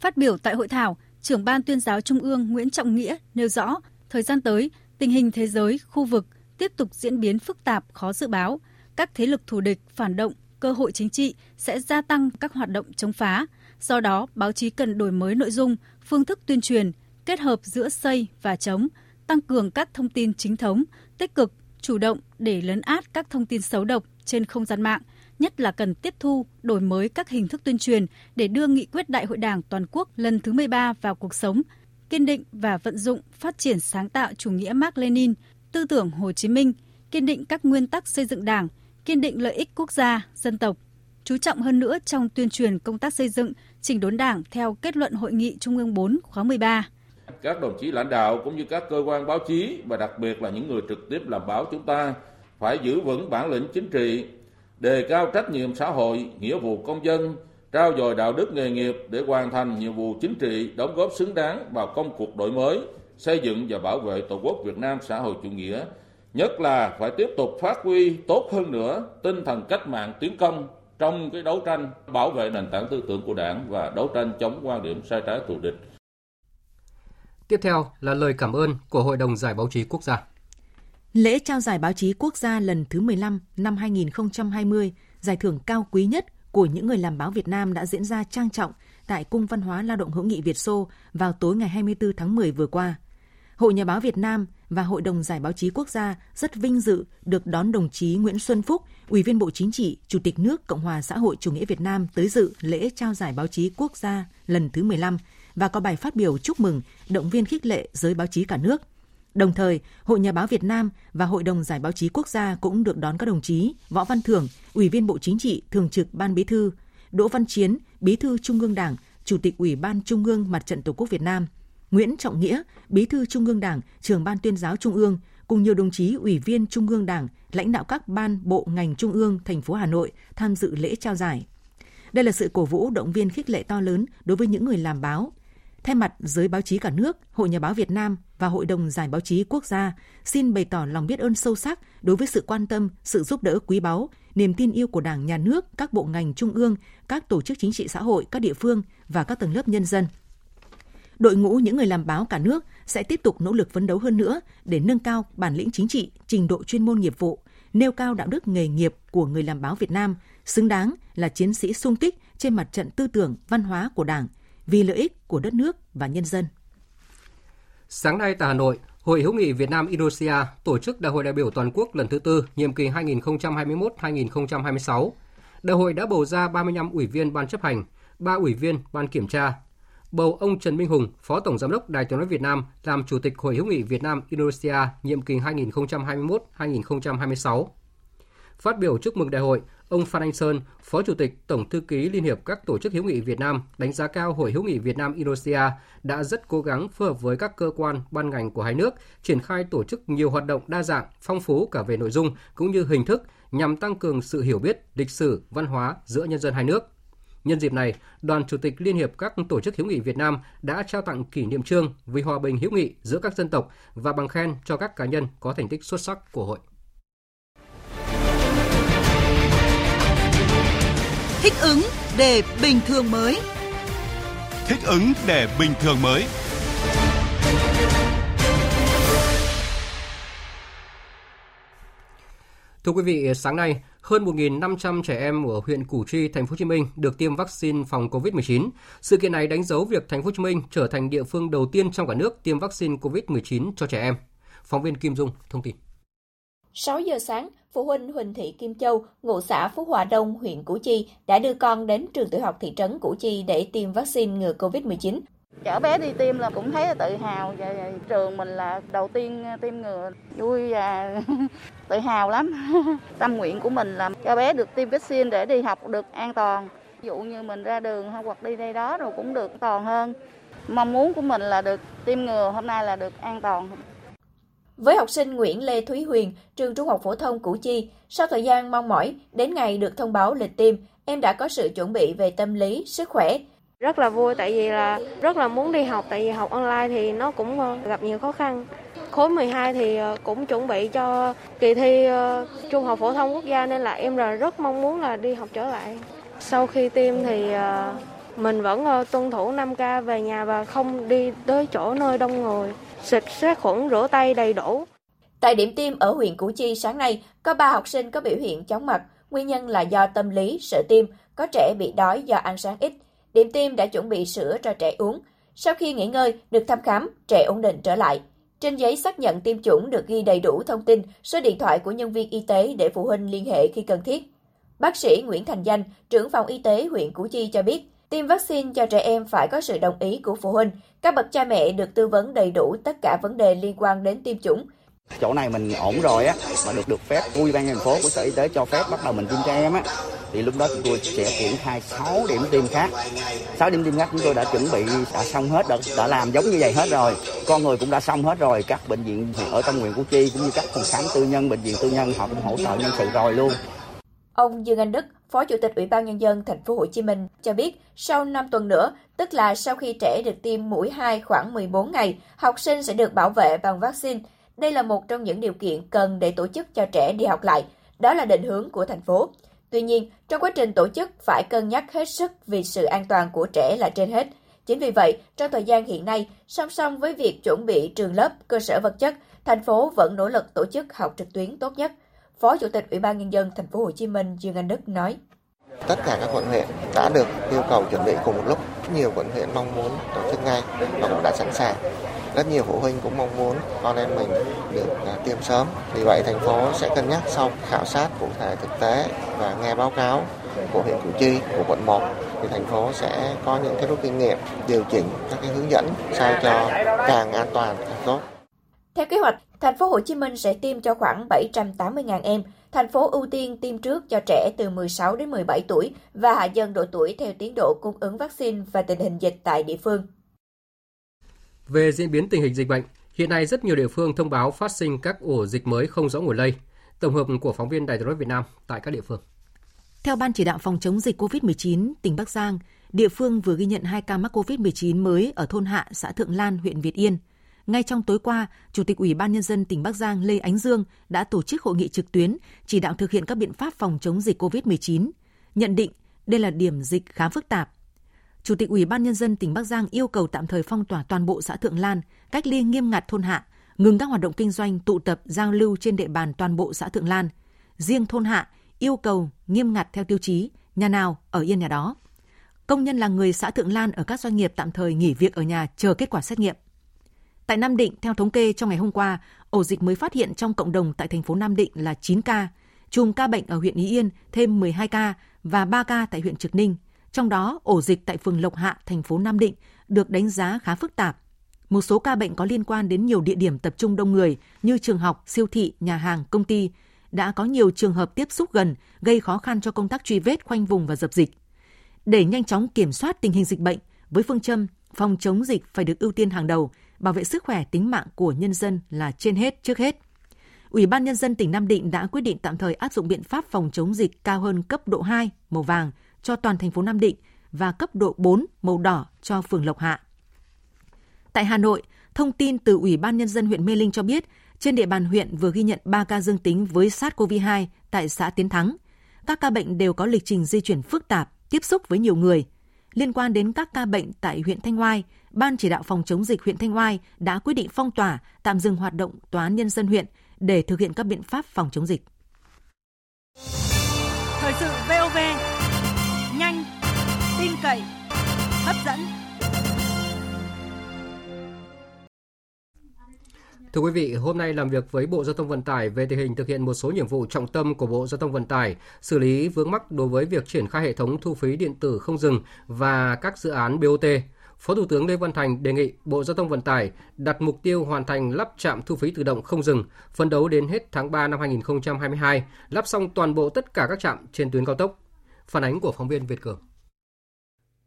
Phát biểu tại hội thảo, trưởng ban tuyên giáo Trung ương Nguyễn Trọng Nghĩa nêu rõ, thời gian tới, tình hình thế giới, khu vực tiếp tục diễn biến phức tạp, khó dự báo. Các thế lực thù địch, phản động, cơ hội chính trị sẽ gia tăng các hoạt động chống phá. Do đó, báo chí cần đổi mới nội dung, phương thức tuyên truyền, kết hợp giữa xây và chống, tăng cường các thông tin chính thống, tích cực, chủ động để lấn át các thông tin xấu độc trên không gian mạng, nhất là cần tiếp thu, đổi mới các hình thức tuyên truyền để đưa nghị quyết Đại hội Đảng toàn quốc lần thứ 13 vào cuộc sống, kiên định và vận dụng phát triển sáng tạo chủ nghĩa Mark Lenin, tư tưởng Hồ Chí Minh, kiên định các nguyên tắc xây dựng Đảng, kiên định lợi ích quốc gia, dân tộc, chú trọng hơn nữa trong tuyên truyền công tác xây dựng, chỉnh đốn Đảng theo kết luận Hội nghị Trung ương 4 khóa 13. Các đồng chí lãnh đạo cũng như các cơ quan báo chí và đặc biệt là những người trực tiếp làm báo chúng ta phải giữ vững bản lĩnh chính trị, đề cao trách nhiệm xã hội, nghĩa vụ công dân, trao dồi đạo đức nghề nghiệp để hoàn thành nhiệm vụ chính trị, đóng góp xứng đáng vào công cuộc đổi mới, xây dựng và bảo vệ Tổ quốc Việt Nam xã hội chủ nghĩa, nhất là phải tiếp tục phát huy tốt hơn nữa tinh thần cách mạng tiến công trong cái đấu tranh bảo vệ nền tảng tư tưởng của Đảng và đấu tranh chống quan điểm sai trái thù địch. Tiếp theo là lời cảm ơn của Hội đồng Giải báo chí quốc gia. Lễ trao giải báo chí quốc gia lần thứ 15 năm 2020, giải thưởng cao quý nhất của những người làm báo Việt Nam đã diễn ra trang trọng tại Cung Văn hóa Lao động hữu nghị Việt Xô vào tối ngày 24 tháng 10 vừa qua. Hội Nhà báo Việt Nam và Hội đồng Giải báo chí quốc gia rất vinh dự được đón đồng chí Nguyễn Xuân Phúc, Ủy viên Bộ Chính trị, Chủ tịch nước Cộng hòa xã hội chủ nghĩa Việt Nam tới dự lễ trao giải báo chí quốc gia lần thứ 15 và có bài phát biểu chúc mừng, động viên khích lệ giới báo chí cả nước. Đồng thời, Hội Nhà báo Việt Nam và Hội đồng Giải báo chí quốc gia cũng được đón các đồng chí Võ Văn Thưởng, Ủy viên Bộ Chính trị, Thường trực Ban Bí thư, Đỗ Văn Chiến, Bí thư Trung ương Đảng, Chủ tịch Ủy ban Trung ương Mặt trận Tổ quốc Việt Nam, Nguyễn Trọng Nghĩa, Bí thư Trung ương Đảng, Trưởng ban Tuyên giáo Trung ương, cùng nhiều đồng chí Ủy viên Trung ương Đảng, lãnh đạo các ban bộ ngành Trung ương, thành phố Hà Nội tham dự lễ trao giải. Đây là sự cổ vũ động viên khích lệ to lớn đối với những người làm báo, Thay mặt giới báo chí cả nước, Hội Nhà báo Việt Nam và Hội đồng Giải báo chí quốc gia xin bày tỏ lòng biết ơn sâu sắc đối với sự quan tâm, sự giúp đỡ quý báu, niềm tin yêu của Đảng, Nhà nước, các bộ ngành trung ương, các tổ chức chính trị xã hội, các địa phương và các tầng lớp nhân dân. Đội ngũ những người làm báo cả nước sẽ tiếp tục nỗ lực phấn đấu hơn nữa để nâng cao bản lĩnh chính trị, trình độ chuyên môn nghiệp vụ, nêu cao đạo đức nghề nghiệp của người làm báo Việt Nam, xứng đáng là chiến sĩ sung kích trên mặt trận tư tưởng, văn hóa của Đảng – vì lợi ích của đất nước và nhân dân. Sáng nay tại Hà Nội, Hội hữu nghị Việt Nam Indonesia tổ chức Đại hội đại biểu toàn quốc lần thứ tư, nhiệm kỳ 2021-2026. Đại hội đã bầu ra 35 ủy viên ban chấp hành, 3 ủy viên ban kiểm tra. Bầu ông Trần Minh Hùng, Phó Tổng giám đốc Đài Tiếng nói Việt Nam làm Chủ tịch Hội hữu nghị Việt Nam Indonesia nhiệm kỳ 2021-2026. Phát biểu chúc mừng đại hội, Ông Phan Anh Sơn, Phó Chủ tịch Tổng thư ký Liên hiệp các tổ chức hữu nghị Việt Nam đánh giá cao Hội hữu nghị Việt Nam Indonesia đã rất cố gắng phối hợp với các cơ quan, ban ngành của hai nước triển khai tổ chức nhiều hoạt động đa dạng, phong phú cả về nội dung cũng như hình thức nhằm tăng cường sự hiểu biết, lịch sử, văn hóa giữa nhân dân hai nước. Nhân dịp này, Đoàn Chủ tịch Liên hiệp các tổ chức hữu nghị Việt Nam đã trao tặng kỷ niệm trương vì hòa bình hữu nghị giữa các dân tộc và bằng khen cho các cá nhân có thành tích xuất sắc của hội. Thích ứng để bình thường mới. Thích ứng để bình thường mới. Thưa quý vị, sáng nay, hơn 1.500 trẻ em ở huyện Củ Chi, thành phố Hồ Chí Minh được tiêm vaccine phòng COVID-19. Sự kiện này đánh dấu việc thành phố Hồ Chí Minh trở thành địa phương đầu tiên trong cả nước tiêm vaccine COVID-19 cho trẻ em. Phóng viên Kim Dung thông tin. 6 giờ sáng, phụ huynh Huỳnh Thị Kim Châu, ngụ xã Phú Hòa Đông, huyện Củ Chi đã đưa con đến trường tiểu học thị trấn Củ Chi để tiêm vaccine ngừa Covid-19. Chở bé đi tiêm là cũng thấy là tự hào và trường mình là đầu tiên tiêm ngừa vui và [laughs] tự hào lắm. [laughs] Tâm nguyện của mình là cho bé được tiêm vaccine để đi học được an toàn. Ví dụ như mình ra đường hoặc đi đây đó rồi cũng được an toàn hơn. Mong muốn của mình là được tiêm ngừa hôm nay là được an toàn. Với học sinh Nguyễn Lê Thúy Huyền, trường Trung học phổ thông Củ Chi, sau thời gian mong mỏi, đến ngày được thông báo lịch tiêm, em đã có sự chuẩn bị về tâm lý, sức khỏe. Rất là vui tại vì là rất là muốn đi học tại vì học online thì nó cũng ờ, gặp nhiều khó khăn. Khối 12 thì ờ, cũng chuẩn bị cho kỳ thi ờ, Trung học phổ thông quốc gia nên là em là rất mong muốn là đi học trở lại. Sau khi tiêm thì mình vẫn tuân thủ 5K về nhà và không đi tới chỗ nơi đông người xịt sát khuẩn rửa tay đầy đủ. Tại điểm tiêm ở huyện Củ Chi sáng nay, có 3 học sinh có biểu hiện chóng mặt, nguyên nhân là do tâm lý, sợ tiêm, có trẻ bị đói do ăn sáng ít. Điểm tiêm đã chuẩn bị sữa cho trẻ uống. Sau khi nghỉ ngơi, được thăm khám, trẻ ổn định trở lại. Trên giấy xác nhận tiêm chủng được ghi đầy đủ thông tin, số điện thoại của nhân viên y tế để phụ huynh liên hệ khi cần thiết. Bác sĩ Nguyễn Thành Danh, trưởng phòng y tế huyện Củ Chi cho biết, Tiêm vaccine cho trẻ em phải có sự đồng ý của phụ huynh. Các bậc cha mẹ được tư vấn đầy đủ tất cả vấn đề liên quan đến tiêm chủng. Chỗ này mình ổn rồi á, mà được được phép ủy ban thành phố của sở y tế cho phép bắt đầu mình tiêm cho em á, thì lúc đó chúng tôi sẽ triển khai 6 điểm tiêm khác. 6 điểm tiêm khác chúng tôi đã chuẩn bị đã xong hết, đã, đã làm giống như vậy hết rồi. Con người cũng đã xong hết rồi. Các bệnh viện ở trong huyện Củ Chi cũng như các phòng khám tư nhân, bệnh viện tư nhân họ cũng hỗ trợ nhân sự rồi luôn. Ông Dương Anh Đức, Phó Chủ tịch Ủy ban nhân dân thành phố Hồ Chí Minh cho biết, sau 5 tuần nữa, tức là sau khi trẻ được tiêm mũi 2 khoảng 14 ngày, học sinh sẽ được bảo vệ bằng vaccine. Đây là một trong những điều kiện cần để tổ chức cho trẻ đi học lại. Đó là định hướng của thành phố. Tuy nhiên, trong quá trình tổ chức phải cân nhắc hết sức vì sự an toàn của trẻ là trên hết. Chính vì vậy, trong thời gian hiện nay, song song với việc chuẩn bị trường lớp, cơ sở vật chất, thành phố vẫn nỗ lực tổ chức học trực tuyến tốt nhất. Phó Chủ tịch Ủy ban nhân dân thành phố Hồ Chí Minh Dương Anh Đức nói: Tất cả các quận huyện đã được yêu cầu chuẩn bị cùng một lúc. Nhiều quận huyện mong muốn tổ chức ngay và cũng đã sẵn sàng. Rất nhiều phụ huynh cũng mong muốn con em mình được à, tiêm sớm. Vì vậy thành phố sẽ cân nhắc sau khảo sát cụ thể thực tế và nghe báo cáo của huyện Củ Chi, của quận 1 thì thành phố sẽ có những cái rút kinh nghiệm điều chỉnh các cái hướng dẫn sao cho càng an toàn càng tốt. Theo kế hoạch, thành phố Hồ Chí Minh sẽ tiêm cho khoảng 780.000 em. Thành phố ưu tiên tiêm trước cho trẻ từ 16 đến 17 tuổi và hạ dần độ tuổi theo tiến độ cung ứng vaccine và tình hình dịch tại địa phương. Về diễn biến tình hình dịch bệnh, hiện nay rất nhiều địa phương thông báo phát sinh các ổ dịch mới không rõ nguồn lây. Tổng hợp của phóng viên Đài nói Việt Nam tại các địa phương. Theo Ban chỉ đạo phòng chống dịch COVID-19 tỉnh Bắc Giang, địa phương vừa ghi nhận 2 ca mắc COVID-19 mới ở thôn Hạ, xã Thượng Lan, huyện Việt Yên. Ngay trong tối qua, Chủ tịch Ủy ban Nhân dân tỉnh Bắc Giang Lê Ánh Dương đã tổ chức hội nghị trực tuyến chỉ đạo thực hiện các biện pháp phòng chống dịch COVID-19. Nhận định đây là điểm dịch khá phức tạp. Chủ tịch Ủy ban Nhân dân tỉnh Bắc Giang yêu cầu tạm thời phong tỏa toàn bộ xã Thượng Lan, cách ly nghiêm ngặt thôn Hạ, ngừng các hoạt động kinh doanh, tụ tập, giao lưu trên địa bàn toàn bộ xã Thượng Lan. Riêng thôn Hạ yêu cầu nghiêm ngặt theo tiêu chí, nhà nào ở yên nhà đó. Công nhân là người xã Thượng Lan ở các doanh nghiệp tạm thời nghỉ việc ở nhà chờ kết quả xét nghiệm. Tại Nam Định, theo thống kê trong ngày hôm qua, ổ dịch mới phát hiện trong cộng đồng tại thành phố Nam Định là 9 ca, chùm ca bệnh ở huyện Ý Yên thêm 12 ca và 3 ca tại huyện Trực Ninh. Trong đó, ổ dịch tại phường Lộc Hạ, thành phố Nam Định được đánh giá khá phức tạp. Một số ca bệnh có liên quan đến nhiều địa điểm tập trung đông người như trường học, siêu thị, nhà hàng, công ty, đã có nhiều trường hợp tiếp xúc gần gây khó khăn cho công tác truy vết, khoanh vùng và dập dịch. Để nhanh chóng kiểm soát tình hình dịch bệnh, với phương châm phòng chống dịch phải được ưu tiên hàng đầu, bảo vệ sức khỏe tính mạng của nhân dân là trên hết trước hết. Ủy ban Nhân dân tỉnh Nam Định đã quyết định tạm thời áp dụng biện pháp phòng chống dịch cao hơn cấp độ 2 màu vàng cho toàn thành phố Nam Định và cấp độ 4 màu đỏ cho phường Lộc Hạ. Tại Hà Nội, thông tin từ Ủy ban Nhân dân huyện Mê Linh cho biết, trên địa bàn huyện vừa ghi nhận 3 ca dương tính với SARS-CoV-2 tại xã Tiến Thắng. Các ca bệnh đều có lịch trình di chuyển phức tạp, tiếp xúc với nhiều người. Liên quan đến các ca bệnh tại huyện Thanh Oai, Ban chỉ đạo phòng chống dịch huyện Thanh Oai đã quyết định phong tỏa, tạm dừng hoạt động tòa án nhân dân huyện để thực hiện các biện pháp phòng chống dịch. Thời sự VOV, nhanh, tin cậy, hấp dẫn. Thưa quý vị, hôm nay làm việc với Bộ Giao thông Vận tải về tình hình thực hiện một số nhiệm vụ trọng tâm của Bộ Giao thông Vận tải, xử lý vướng mắc đối với việc triển khai hệ thống thu phí điện tử không dừng và các dự án BOT. Phó Thủ tướng Lê Văn Thành đề nghị Bộ Giao thông Vận tải đặt mục tiêu hoàn thành lắp trạm thu phí tự động không dừng, phấn đấu đến hết tháng 3 năm 2022, lắp xong toàn bộ tất cả các trạm trên tuyến cao tốc. Phản ánh của phóng viên Việt Cường.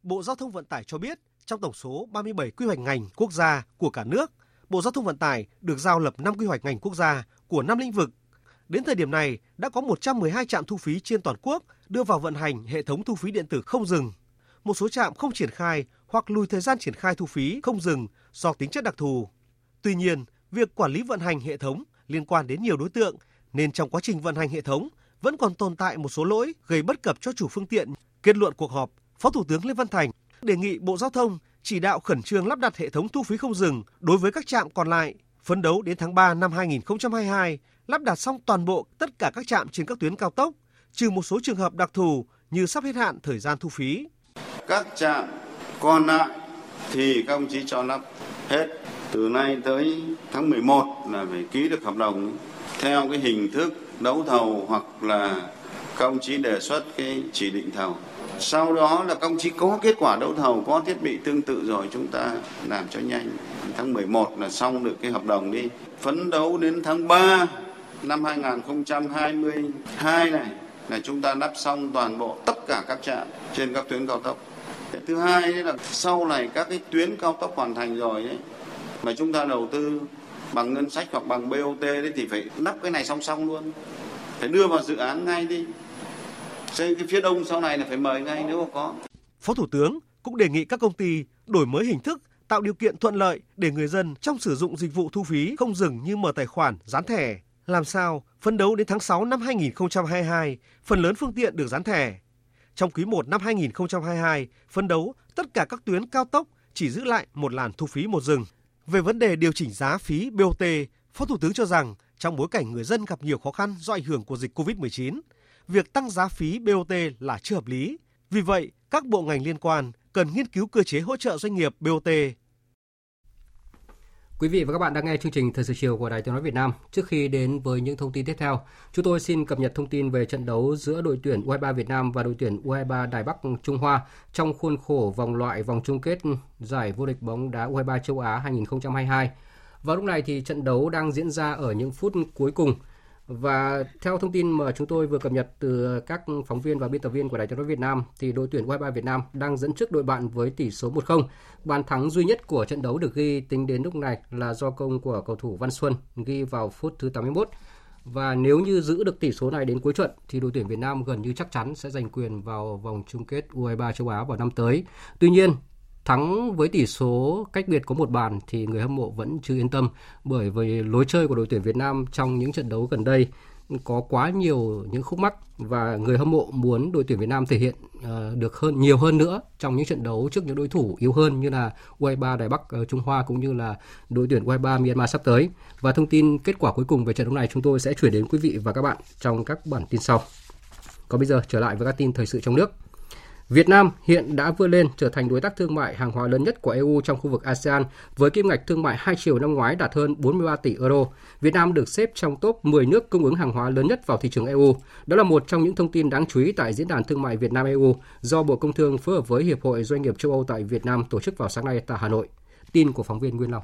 Bộ Giao thông Vận tải cho biết, trong tổng số 37 quy hoạch ngành quốc gia của cả nước, Bộ Giao thông Vận tải được giao lập 5 quy hoạch ngành quốc gia của 5 lĩnh vực. Đến thời điểm này, đã có 112 trạm thu phí trên toàn quốc đưa vào vận hành hệ thống thu phí điện tử không dừng. Một số trạm không triển khai hoặc lùi thời gian triển khai thu phí không dừng do tính chất đặc thù. Tuy nhiên, việc quản lý vận hành hệ thống liên quan đến nhiều đối tượng nên trong quá trình vận hành hệ thống vẫn còn tồn tại một số lỗi gây bất cập cho chủ phương tiện. Kết luận cuộc họp, Phó Thủ tướng Lê Văn Thành đề nghị Bộ Giao thông chỉ đạo khẩn trương lắp đặt hệ thống thu phí không dừng đối với các trạm còn lại, phấn đấu đến tháng 3 năm 2022 lắp đặt xong toàn bộ tất cả các trạm trên các tuyến cao tốc, trừ một số trường hợp đặc thù như sắp hết hạn thời gian thu phí. Các trạm còn lại thì các ông chí cho lắp hết từ nay tới tháng 11 là phải ký được hợp đồng theo cái hình thức đấu thầu hoặc là các ông chí đề xuất cái chỉ định thầu sau đó là công chí có kết quả đấu thầu, có thiết bị tương tự rồi, chúng ta làm cho nhanh. Tháng 11 là xong được cái hợp đồng đi. Phấn đấu đến tháng 3 năm 2022 này, là chúng ta lắp xong toàn bộ tất cả các trạm trên các tuyến cao tốc. Thứ hai là sau này các cái tuyến cao tốc hoàn thành rồi ấy, mà chúng ta đầu tư bằng ngân sách hoặc bằng BOT đấy thì phải lắp cái này song song luôn. Phải đưa vào dự án ngay đi xây cái phía đông sau này là phải mời ngay nếu mà có. Phó Thủ tướng cũng đề nghị các công ty đổi mới hình thức tạo điều kiện thuận lợi để người dân trong sử dụng dịch vụ thu phí không dừng như mở tài khoản, dán thẻ. Làm sao phấn đấu đến tháng 6 năm 2022, phần lớn phương tiện được dán thẻ. Trong quý 1 năm 2022, phấn đấu tất cả các tuyến cao tốc chỉ giữ lại một làn thu phí một dừng. Về vấn đề điều chỉnh giá phí BOT, Phó Thủ tướng cho rằng trong bối cảnh người dân gặp nhiều khó khăn do ảnh hưởng của dịch COVID-19, việc tăng giá phí BOT là chưa hợp lý. Vì vậy, các bộ ngành liên quan cần nghiên cứu cơ chế hỗ trợ doanh nghiệp BOT. Quý vị và các bạn đang nghe chương trình Thời sự chiều của Đài Tiếng nói Việt Nam. Trước khi đến với những thông tin tiếp theo, chúng tôi xin cập nhật thông tin về trận đấu giữa đội tuyển U23 Việt Nam và đội tuyển U23 Đài Bắc Trung Hoa trong khuôn khổ vòng loại vòng chung kết giải vô địch bóng đá U23 châu Á 2022. Vào lúc này thì trận đấu đang diễn ra ở những phút cuối cùng. Và theo thông tin mà chúng tôi vừa cập nhật từ các phóng viên và biên tập viên của Đài tiếng nói Việt Nam thì đội tuyển U23 Việt Nam đang dẫn trước đội bạn với tỷ số 1-0. Bàn thắng duy nhất của trận đấu được ghi tính đến lúc này là do công của cầu thủ Văn Xuân ghi vào phút thứ 81. Và nếu như giữ được tỷ số này đến cuối trận thì đội tuyển Việt Nam gần như chắc chắn sẽ giành quyền vào vòng chung kết U23 châu Á vào năm tới. Tuy nhiên, thắng với tỷ số cách biệt có một bàn thì người hâm mộ vẫn chưa yên tâm bởi vì lối chơi của đội tuyển Việt Nam trong những trận đấu gần đây có quá nhiều những khúc mắc và người hâm mộ muốn đội tuyển Việt Nam thể hiện uh, được hơn nhiều hơn nữa trong những trận đấu trước những đối thủ yếu hơn như là U23 Đài Bắc uh, Trung Hoa cũng như là đội tuyển U23 Myanmar sắp tới. Và thông tin kết quả cuối cùng về trận đấu này chúng tôi sẽ chuyển đến quý vị và các bạn trong các bản tin sau. Còn bây giờ trở lại với các tin thời sự trong nước. Việt Nam hiện đã vươn lên trở thành đối tác thương mại hàng hóa lớn nhất của EU trong khu vực ASEAN với kim ngạch thương mại hai chiều năm ngoái đạt hơn 43 tỷ euro. Việt Nam được xếp trong top 10 nước cung ứng hàng hóa lớn nhất vào thị trường EU. Đó là một trong những thông tin đáng chú ý tại diễn đàn thương mại Việt Nam EU do Bộ Công Thương phối hợp với Hiệp hội Doanh nghiệp châu Âu tại Việt Nam tổ chức vào sáng nay tại Hà Nội. Tin của phóng viên Nguyên Long.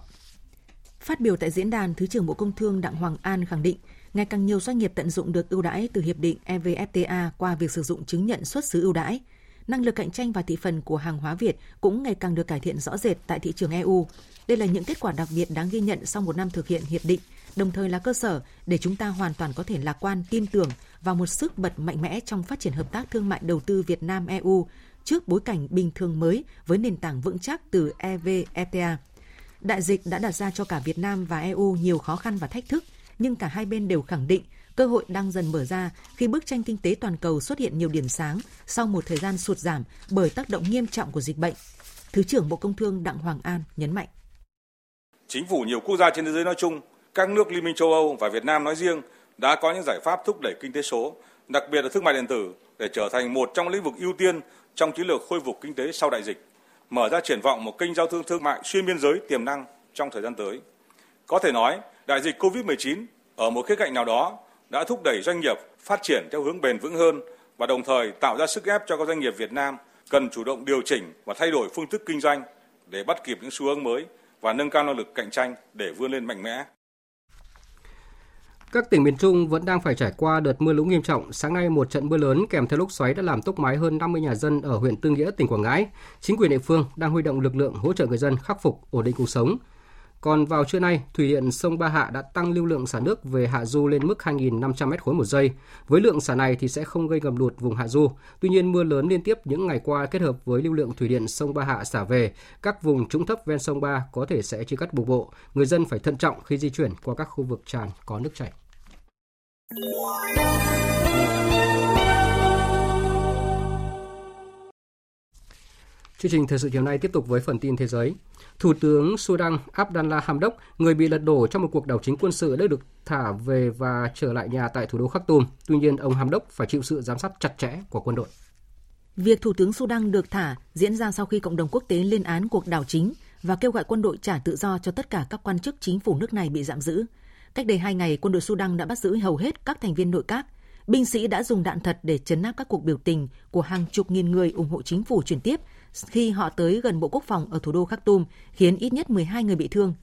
Phát biểu tại diễn đàn, Thứ trưởng Bộ Công Thương Đặng Hoàng An khẳng định ngày càng nhiều doanh nghiệp tận dụng được ưu đãi từ hiệp định EVFTA qua việc sử dụng chứng nhận xuất xứ ưu đãi năng lực cạnh tranh và thị phần của hàng hóa Việt cũng ngày càng được cải thiện rõ rệt tại thị trường EU. Đây là những kết quả đặc biệt đáng ghi nhận sau một năm thực hiện hiệp định, đồng thời là cơ sở để chúng ta hoàn toàn có thể lạc quan tin tưởng vào một sức bật mạnh mẽ trong phát triển hợp tác thương mại đầu tư Việt Nam EU trước bối cảnh bình thường mới với nền tảng vững chắc từ EVFTA. Đại dịch đã đặt ra cho cả Việt Nam và EU nhiều khó khăn và thách thức, nhưng cả hai bên đều khẳng định cơ hội đang dần mở ra khi bức tranh kinh tế toàn cầu xuất hiện nhiều điểm sáng sau một thời gian sụt giảm bởi tác động nghiêm trọng của dịch bệnh. Thứ trưởng Bộ Công Thương Đặng Hoàng An nhấn mạnh. Chính phủ nhiều quốc gia trên thế giới nói chung, các nước Liên minh châu Âu và Việt Nam nói riêng đã có những giải pháp thúc đẩy kinh tế số, đặc biệt là thương mại điện tử để trở thành một trong lĩnh vực ưu tiên trong chiến lược khôi phục kinh tế sau đại dịch, mở ra triển vọng một kênh giao thương thương mại xuyên biên giới tiềm năng trong thời gian tới. Có thể nói, đại dịch COVID-19 ở một khía cạnh nào đó đã thúc đẩy doanh nghiệp phát triển theo hướng bền vững hơn và đồng thời tạo ra sức ép cho các doanh nghiệp Việt Nam cần chủ động điều chỉnh và thay đổi phương thức kinh doanh để bắt kịp những xu hướng mới và nâng cao năng lực cạnh tranh để vươn lên mạnh mẽ. Các tỉnh miền Trung vẫn đang phải trải qua đợt mưa lũ nghiêm trọng. Sáng nay, một trận mưa lớn kèm theo lốc xoáy đã làm tốc mái hơn 50 nhà dân ở huyện Tư Nghĩa, tỉnh Quảng Ngãi. Chính quyền địa phương đang huy động lực lượng hỗ trợ người dân khắc phục, ổn định cuộc sống. Còn vào trưa nay, thủy điện sông Ba Hạ đã tăng lưu lượng xả nước về hạ du lên mức 2.500 m khối một giây. Với lượng xả này thì sẽ không gây ngập lụt vùng hạ du. Tuy nhiên mưa lớn liên tiếp những ngày qua kết hợp với lưu lượng thủy điện sông Ba Hạ xả về, các vùng trũng thấp ven sông Ba có thể sẽ chia cắt cục bộ. Người dân phải thận trọng khi di chuyển qua các khu vực tràn có nước chảy. Chương trình thời sự chiều nay tiếp tục với phần tin thế giới. Thủ tướng Sudan Abdallah Hamdok, người bị lật đổ trong một cuộc đảo chính quân sự đã được thả về và trở lại nhà tại thủ đô Khartoum. Tuy nhiên, ông Hamdok phải chịu sự giám sát chặt chẽ của quân đội. Việc Thủ tướng Sudan được thả diễn ra sau khi cộng đồng quốc tế lên án cuộc đảo chính và kêu gọi quân đội trả tự do cho tất cả các quan chức chính phủ nước này bị giam giữ. Cách đây hai ngày, quân đội Sudan đã bắt giữ hầu hết các thành viên nội các. Binh sĩ đã dùng đạn thật để chấn áp các cuộc biểu tình của hàng chục nghìn người ủng hộ chính phủ chuyển tiếp khi họ tới gần Bộ Quốc phòng ở thủ đô Khartoum, khiến ít nhất 12 người bị thương.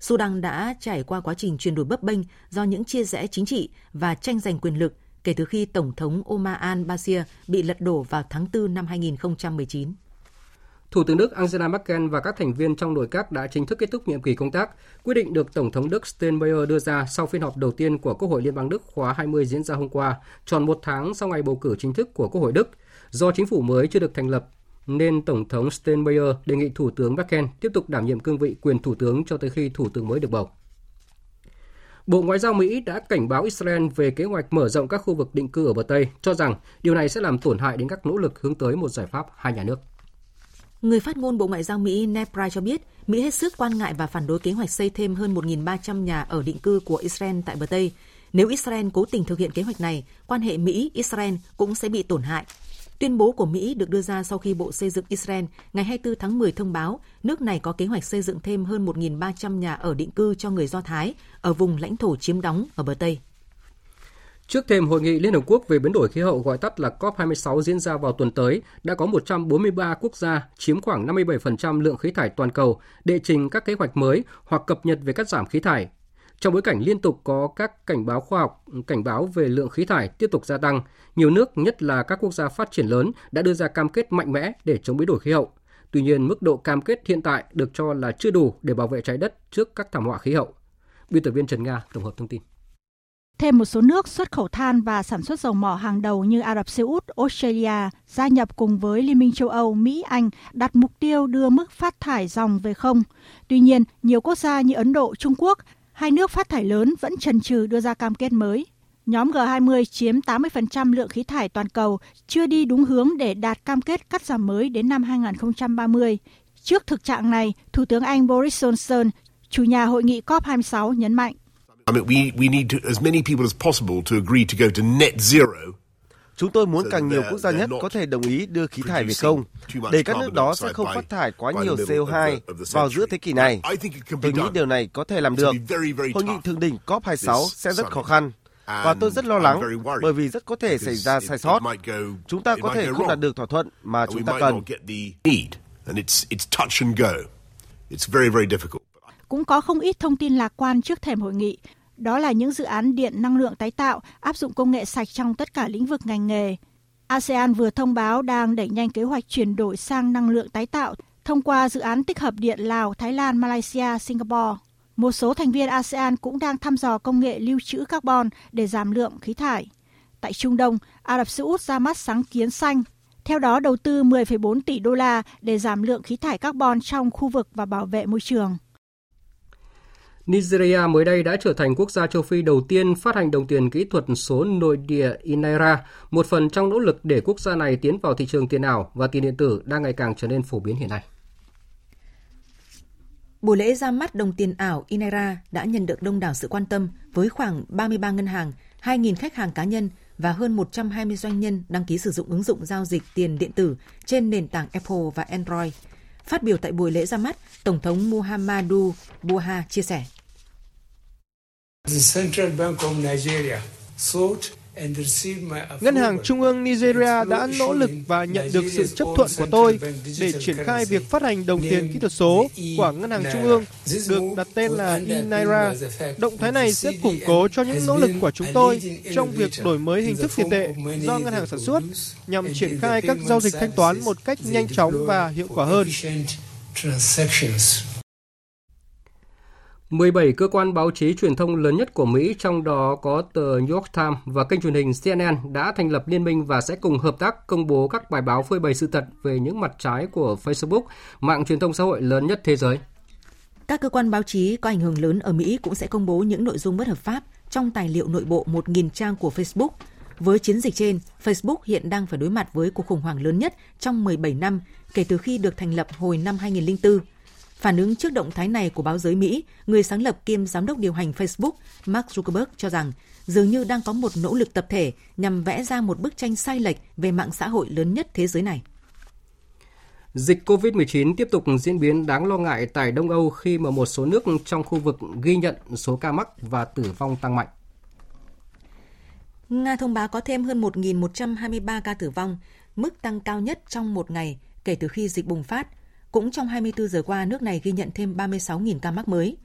Sudan đã trải qua quá trình chuyển đổi bấp bênh do những chia rẽ chính trị và tranh giành quyền lực kể từ khi Tổng thống Omar al-Bashir bị lật đổ vào tháng 4 năm 2019. Thủ tướng Đức Angela Merkel và các thành viên trong nội các đã chính thức kết thúc nhiệm kỳ công tác, quyết định được Tổng thống Đức Steinmeier đưa ra sau phiên họp đầu tiên của Quốc hội Liên bang Đức khóa 20 diễn ra hôm qua, tròn một tháng sau ngày bầu cử chính thức của Quốc hội Đức. Do chính phủ mới chưa được thành lập, nên Tổng thống Steinmeier đề nghị Thủ tướng Merkel tiếp tục đảm nhiệm cương vị quyền Thủ tướng cho tới khi Thủ tướng mới được bầu. Bộ Ngoại giao Mỹ đã cảnh báo Israel về kế hoạch mở rộng các khu vực định cư ở bờ Tây, cho rằng điều này sẽ làm tổn hại đến các nỗ lực hướng tới một giải pháp hai nhà nước. Người phát ngôn Bộ Ngoại giao Mỹ Ned Price cho biết, Mỹ hết sức quan ngại và phản đối kế hoạch xây thêm hơn 1.300 nhà ở định cư của Israel tại bờ Tây. Nếu Israel cố tình thực hiện kế hoạch này, quan hệ Mỹ-Israel cũng sẽ bị tổn hại. Tuyên bố của Mỹ được đưa ra sau khi Bộ Xây dựng Israel ngày 24 tháng 10 thông báo nước này có kế hoạch xây dựng thêm hơn 1.300 nhà ở định cư cho người Do Thái ở vùng lãnh thổ chiếm đóng ở bờ Tây. Trước thêm hội nghị Liên Hợp Quốc về biến đổi khí hậu gọi tắt là COP26 diễn ra vào tuần tới, đã có 143 quốc gia chiếm khoảng 57% lượng khí thải toàn cầu đệ trình các kế hoạch mới hoặc cập nhật về cắt giảm khí thải. Trong bối cảnh liên tục có các cảnh báo khoa học, cảnh báo về lượng khí thải tiếp tục gia tăng, nhiều nước, nhất là các quốc gia phát triển lớn, đã đưa ra cam kết mạnh mẽ để chống biến đổi khí hậu. Tuy nhiên, mức độ cam kết hiện tại được cho là chưa đủ để bảo vệ trái đất trước các thảm họa khí hậu. Biên tập viên Trần Nga tổng hợp thông tin. Thêm một số nước xuất khẩu than và sản xuất dầu mỏ hàng đầu như Ả Rập Xê Út, Australia gia nhập cùng với Liên minh châu Âu, Mỹ, Anh đặt mục tiêu đưa mức phát thải dòng về không. Tuy nhiên, nhiều quốc gia như Ấn Độ, Trung Quốc, hai nước phát thải lớn vẫn chần chừ đưa ra cam kết mới. Nhóm G20 chiếm 80% lượng khí thải toàn cầu, chưa đi đúng hướng để đạt cam kết cắt giảm mới đến năm 2030. Trước thực trạng này, Thủ tướng Anh Boris Johnson, chủ nhà hội nghị COP26 nhấn mạnh. I mean, we, we need to, as many people as possible to agree to go to net zero. Chúng tôi muốn càng nhiều quốc gia nhất có thể đồng ý đưa khí thải về không, để các nước đó sẽ không phát thải quá nhiều CO2 vào giữa thế kỷ này. Tôi nghĩ điều này có thể làm được. Hội nghị thượng đỉnh COP26 sẽ rất khó khăn. Và tôi rất lo lắng bởi vì rất có thể xảy ra sai sót. Chúng ta có thể không đạt được thỏa thuận mà chúng ta cần. Cũng có không ít thông tin lạc quan trước thềm hội nghị. Đó là những dự án điện năng lượng tái tạo áp dụng công nghệ sạch trong tất cả lĩnh vực ngành nghề. ASEAN vừa thông báo đang đẩy nhanh kế hoạch chuyển đổi sang năng lượng tái tạo thông qua dự án tích hợp điện Lào, Thái Lan, Malaysia, Singapore. Một số thành viên ASEAN cũng đang thăm dò công nghệ lưu trữ carbon để giảm lượng khí thải. Tại Trung Đông, Ả Rập Xê Út ra mắt sáng kiến xanh. Theo đó, đầu tư 10,4 tỷ đô la để giảm lượng khí thải carbon trong khu vực và bảo vệ môi trường. Nigeria mới đây đã trở thành quốc gia châu Phi đầu tiên phát hành đồng tiền kỹ thuật số nội địa Inaira, một phần trong nỗ lực để quốc gia này tiến vào thị trường tiền ảo và tiền điện tử đang ngày càng trở nên phổ biến hiện nay. Buổi lễ ra mắt đồng tiền ảo Inaira đã nhận được đông đảo sự quan tâm với khoảng 33 ngân hàng, 2.000 khách hàng cá nhân và hơn 120 doanh nhân đăng ký sử dụng ứng dụng giao dịch tiền điện tử trên nền tảng Apple và Android. Phát biểu tại buổi lễ ra mắt, Tổng thống Muhammadu Buhari chia sẻ. Ngân hàng Trung ương Nigeria đã nỗ lực và nhận được sự chấp thuận của tôi để triển khai việc phát hành đồng tiền kỹ thuật số của Ngân hàng Trung ương được đặt tên là e-Naira. Động thái này sẽ củng cố cho những nỗ lực của chúng tôi trong việc đổi mới hình thức tiền tệ do ngân hàng sản xuất nhằm triển khai các giao dịch thanh toán một cách nhanh chóng và hiệu quả hơn. 17 cơ quan báo chí truyền thông lớn nhất của Mỹ, trong đó có tờ New York Times và kênh truyền hình CNN đã thành lập liên minh và sẽ cùng hợp tác công bố các bài báo phơi bày sự thật về những mặt trái của Facebook, mạng truyền thông xã hội lớn nhất thế giới. Các cơ quan báo chí có ảnh hưởng lớn ở Mỹ cũng sẽ công bố những nội dung bất hợp pháp trong tài liệu nội bộ 1.000 trang của Facebook. Với chiến dịch trên, Facebook hiện đang phải đối mặt với cuộc khủng hoảng lớn nhất trong 17 năm kể từ khi được thành lập hồi năm 2004 Phản ứng trước động thái này của báo giới Mỹ, người sáng lập kiêm giám đốc điều hành Facebook Mark Zuckerberg cho rằng dường như đang có một nỗ lực tập thể nhằm vẽ ra một bức tranh sai lệch về mạng xã hội lớn nhất thế giới này. Dịch COVID-19 tiếp tục diễn biến đáng lo ngại tại Đông Âu khi mà một số nước trong khu vực ghi nhận số ca mắc và tử vong tăng mạnh. Nga thông báo có thêm hơn 1.123 ca tử vong, mức tăng cao nhất trong một ngày kể từ khi dịch bùng phát, cũng trong 24 giờ qua, nước này ghi nhận thêm 36.000 ca mắc mới.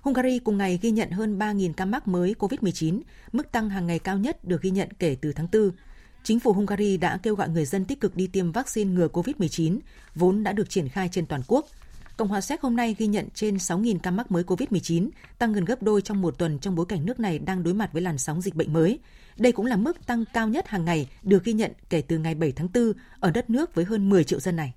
Hungary cùng ngày ghi nhận hơn 3.000 ca mắc mới COVID-19, mức tăng hàng ngày cao nhất được ghi nhận kể từ tháng 4. Chính phủ Hungary đã kêu gọi người dân tích cực đi tiêm vaccine ngừa COVID-19, vốn đã được triển khai trên toàn quốc. Cộng hòa Séc hôm nay ghi nhận trên 6.000 ca mắc mới COVID-19, tăng gần gấp đôi trong một tuần trong bối cảnh nước này đang đối mặt với làn sóng dịch bệnh mới. Đây cũng là mức tăng cao nhất hàng ngày được ghi nhận kể từ ngày 7 tháng 4 ở đất nước với hơn 10 triệu dân này.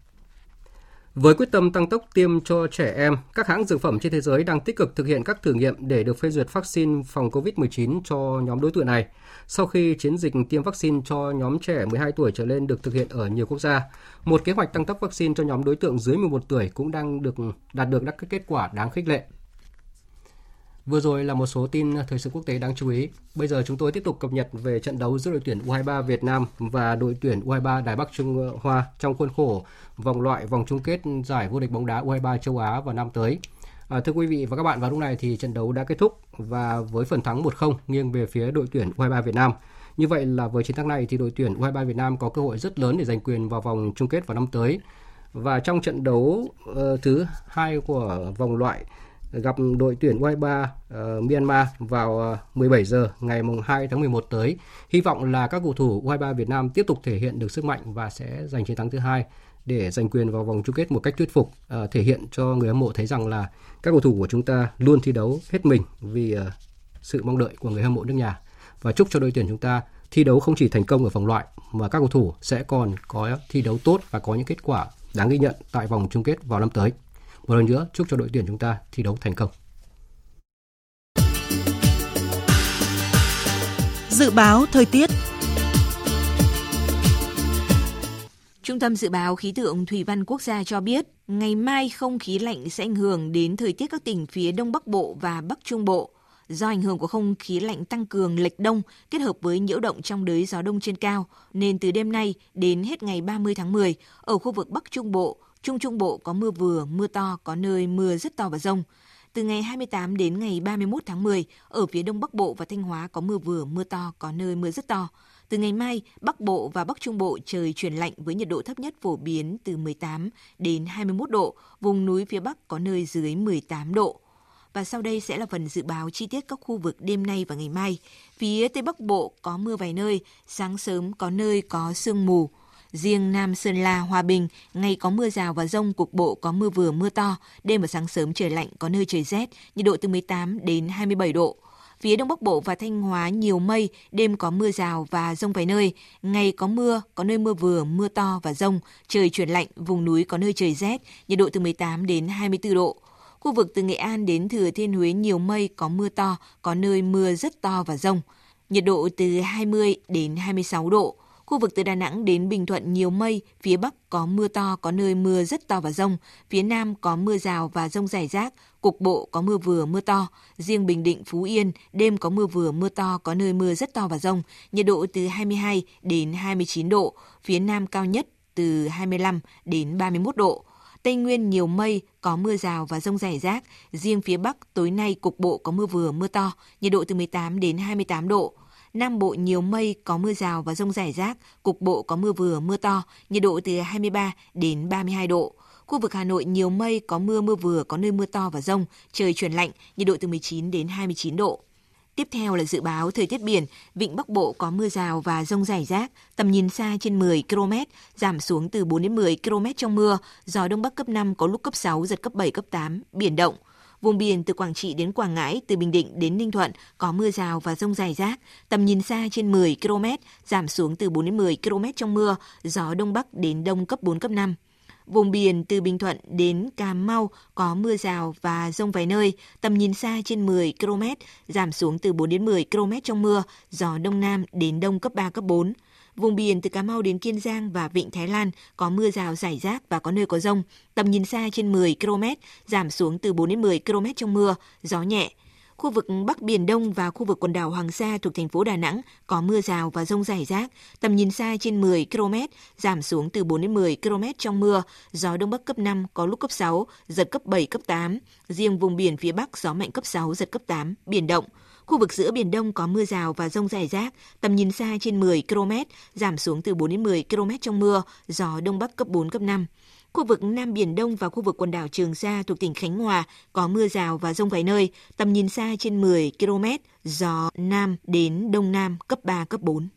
Với quyết tâm tăng tốc tiêm cho trẻ em, các hãng dược phẩm trên thế giới đang tích cực thực hiện các thử nghiệm để được phê duyệt vaccine phòng COVID-19 cho nhóm đối tượng này. Sau khi chiến dịch tiêm vaccine cho nhóm trẻ 12 tuổi trở lên được thực hiện ở nhiều quốc gia, một kế hoạch tăng tốc vaccine cho nhóm đối tượng dưới 11 tuổi cũng đang được đạt được các kết quả đáng khích lệ. Vừa rồi là một số tin thời sự quốc tế đáng chú ý. Bây giờ chúng tôi tiếp tục cập nhật về trận đấu giữa đội tuyển U23 Việt Nam và đội tuyển U23 Đài Bắc Trung Hoa trong khuôn khổ vòng loại vòng chung kết giải vô địch bóng đá U23 châu Á vào năm tới. À, thưa quý vị và các bạn, vào lúc này thì trận đấu đã kết thúc và với phần thắng 1-0 nghiêng về phía đội tuyển U23 Việt Nam. Như vậy là với chiến thắng này thì đội tuyển U23 Việt Nam có cơ hội rất lớn để giành quyền vào vòng chung kết vào năm tới. Và trong trận đấu uh, thứ hai của vòng loại gặp đội tuyển U23 uh, ờ, Myanmar vào ờ, 17 giờ ngày mùng 2 tháng 11 tới. Hy vọng là các cầu thủ U23 Việt Nam tiếp tục thể hiện được sức mạnh và sẽ giành chiến thắng thứ hai để giành quyền vào vòng chung kết một cách thuyết phục, uh, thể hiện cho người hâm mộ thấy rằng là các cầu thủ của chúng ta luôn thi đấu hết mình vì uh, sự mong đợi của người hâm mộ nước nhà. Và chúc cho đội tuyển chúng ta thi đấu không chỉ thành công ở vòng loại mà các cầu thủ sẽ còn có thi đấu tốt và có những kết quả đáng ghi nhận tại vòng chung kết vào năm tới. Một lần nữa chúc cho đội tuyển chúng ta thi đấu thành công. Dự báo thời tiết Trung tâm Dự báo Khí tượng Thủy văn Quốc gia cho biết, ngày mai không khí lạnh sẽ ảnh hưởng đến thời tiết các tỉnh phía Đông Bắc Bộ và Bắc Trung Bộ. Do ảnh hưởng của không khí lạnh tăng cường lệch đông kết hợp với nhiễu động trong đới gió đông trên cao, nên từ đêm nay đến hết ngày 30 tháng 10, ở khu vực Bắc Trung Bộ, Trung Trung Bộ có mưa vừa, mưa to, có nơi mưa rất to và rông. Từ ngày 28 đến ngày 31 tháng 10, ở phía Đông Bắc Bộ và Thanh Hóa có mưa vừa, mưa to, có nơi mưa rất to. Từ ngày mai, Bắc Bộ và Bắc Trung Bộ trời chuyển lạnh với nhiệt độ thấp nhất phổ biến từ 18 đến 21 độ, vùng núi phía Bắc có nơi dưới 18 độ. Và sau đây sẽ là phần dự báo chi tiết các khu vực đêm nay và ngày mai. Phía Tây Bắc Bộ có mưa vài nơi, sáng sớm có nơi có sương mù. Riêng Nam Sơn La, Hòa Bình, ngày có mưa rào và rông, cục bộ có mưa vừa mưa to, đêm và sáng sớm trời lạnh, có nơi trời rét, nhiệt độ từ 18 đến 27 độ. Phía Đông Bắc Bộ và Thanh Hóa nhiều mây, đêm có mưa rào và rông vài nơi, ngày có mưa, có nơi mưa vừa, mưa to và rông, trời chuyển lạnh, vùng núi có nơi trời rét, nhiệt độ từ 18 đến 24 độ. Khu vực từ Nghệ An đến Thừa Thiên Huế nhiều mây, có mưa to, có nơi mưa rất to và rông. Nhiệt độ từ 20 đến 26 độ. Khu vực từ Đà Nẵng đến Bình Thuận nhiều mây, phía Bắc có mưa to, có nơi mưa rất to và rông, phía Nam có mưa rào và rông rải rác, cục bộ có mưa vừa mưa to. Riêng Bình Định, Phú Yên, đêm có mưa vừa mưa to, có nơi mưa rất to và rông, nhiệt độ từ 22 đến 29 độ, phía Nam cao nhất từ 25 đến 31 độ. Tây Nguyên nhiều mây, có mưa rào và rông rải rác. Riêng phía Bắc tối nay cục bộ có mưa vừa mưa to, nhiệt độ từ 18 đến 28 độ. Nam Bộ nhiều mây, có mưa rào và rông rải rác, cục bộ có mưa vừa, mưa to, nhiệt độ từ 23 đến 32 độ. Khu vực Hà Nội nhiều mây, có mưa mưa vừa, có nơi mưa to và rông, trời chuyển lạnh, nhiệt độ từ 19 đến 29 độ. Tiếp theo là dự báo thời tiết biển, vịnh Bắc Bộ có mưa rào và rông rải rác, tầm nhìn xa trên 10 km, giảm xuống từ 4 đến 10 km trong mưa, gió Đông Bắc cấp 5 có lúc cấp 6, giật cấp 7, cấp 8, biển động. Vùng biển từ Quảng Trị đến Quảng Ngãi, từ Bình Định đến Ninh Thuận có mưa rào và rông rải rác, tầm nhìn xa trên 10 km, giảm xuống từ 4 đến 10 km trong mưa, gió Đông Bắc đến Đông cấp 4, cấp 5. Vùng biển từ Bình Thuận đến Cà Mau có mưa rào và rông vài nơi, tầm nhìn xa trên 10 km, giảm xuống từ 4 đến 10 km trong mưa, gió Đông Nam đến Đông cấp 3, cấp 4. Vùng biển từ Cà Mau đến Kiên Giang và Vịnh Thái Lan có mưa rào rải rác và có nơi có rông. Tầm nhìn xa trên 10 km, giảm xuống từ 4 đến 10 km trong mưa, gió nhẹ. Khu vực Bắc Biển Đông và khu vực quần đảo Hoàng Sa thuộc thành phố Đà Nẵng có mưa rào và rông rải rác, tầm nhìn xa trên 10 km, giảm xuống từ 4 đến 10 km trong mưa, gió Đông Bắc cấp 5, có lúc cấp 6, giật cấp 7, cấp 8. Riêng vùng biển phía Bắc gió mạnh cấp 6, giật cấp 8, biển động. Khu vực giữa Biển Đông có mưa rào và rông rải rác, tầm nhìn xa trên 10 km, giảm xuống từ 4 đến 10 km trong mưa, gió Đông Bắc cấp 4, cấp 5. Khu vực Nam Biển Đông và khu vực quần đảo Trường Sa thuộc tỉnh Khánh Hòa có mưa rào và rông vài nơi, tầm nhìn xa trên 10 km, gió Nam đến Đông Nam cấp 3, cấp 4.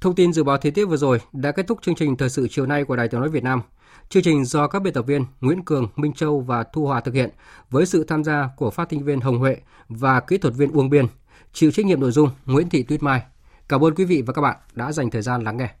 Thông tin dự báo thời tiết vừa rồi đã kết thúc chương trình thời sự chiều nay của Đài Tiếng nói Việt Nam. Chương trình do các biên tập viên Nguyễn Cường, Minh Châu và Thu Hòa thực hiện với sự tham gia của phát thanh viên Hồng Huệ và kỹ thuật viên Uông Biên. Chịu trách nhiệm nội dung Nguyễn Thị Tuyết Mai. Cảm ơn quý vị và các bạn đã dành thời gian lắng nghe.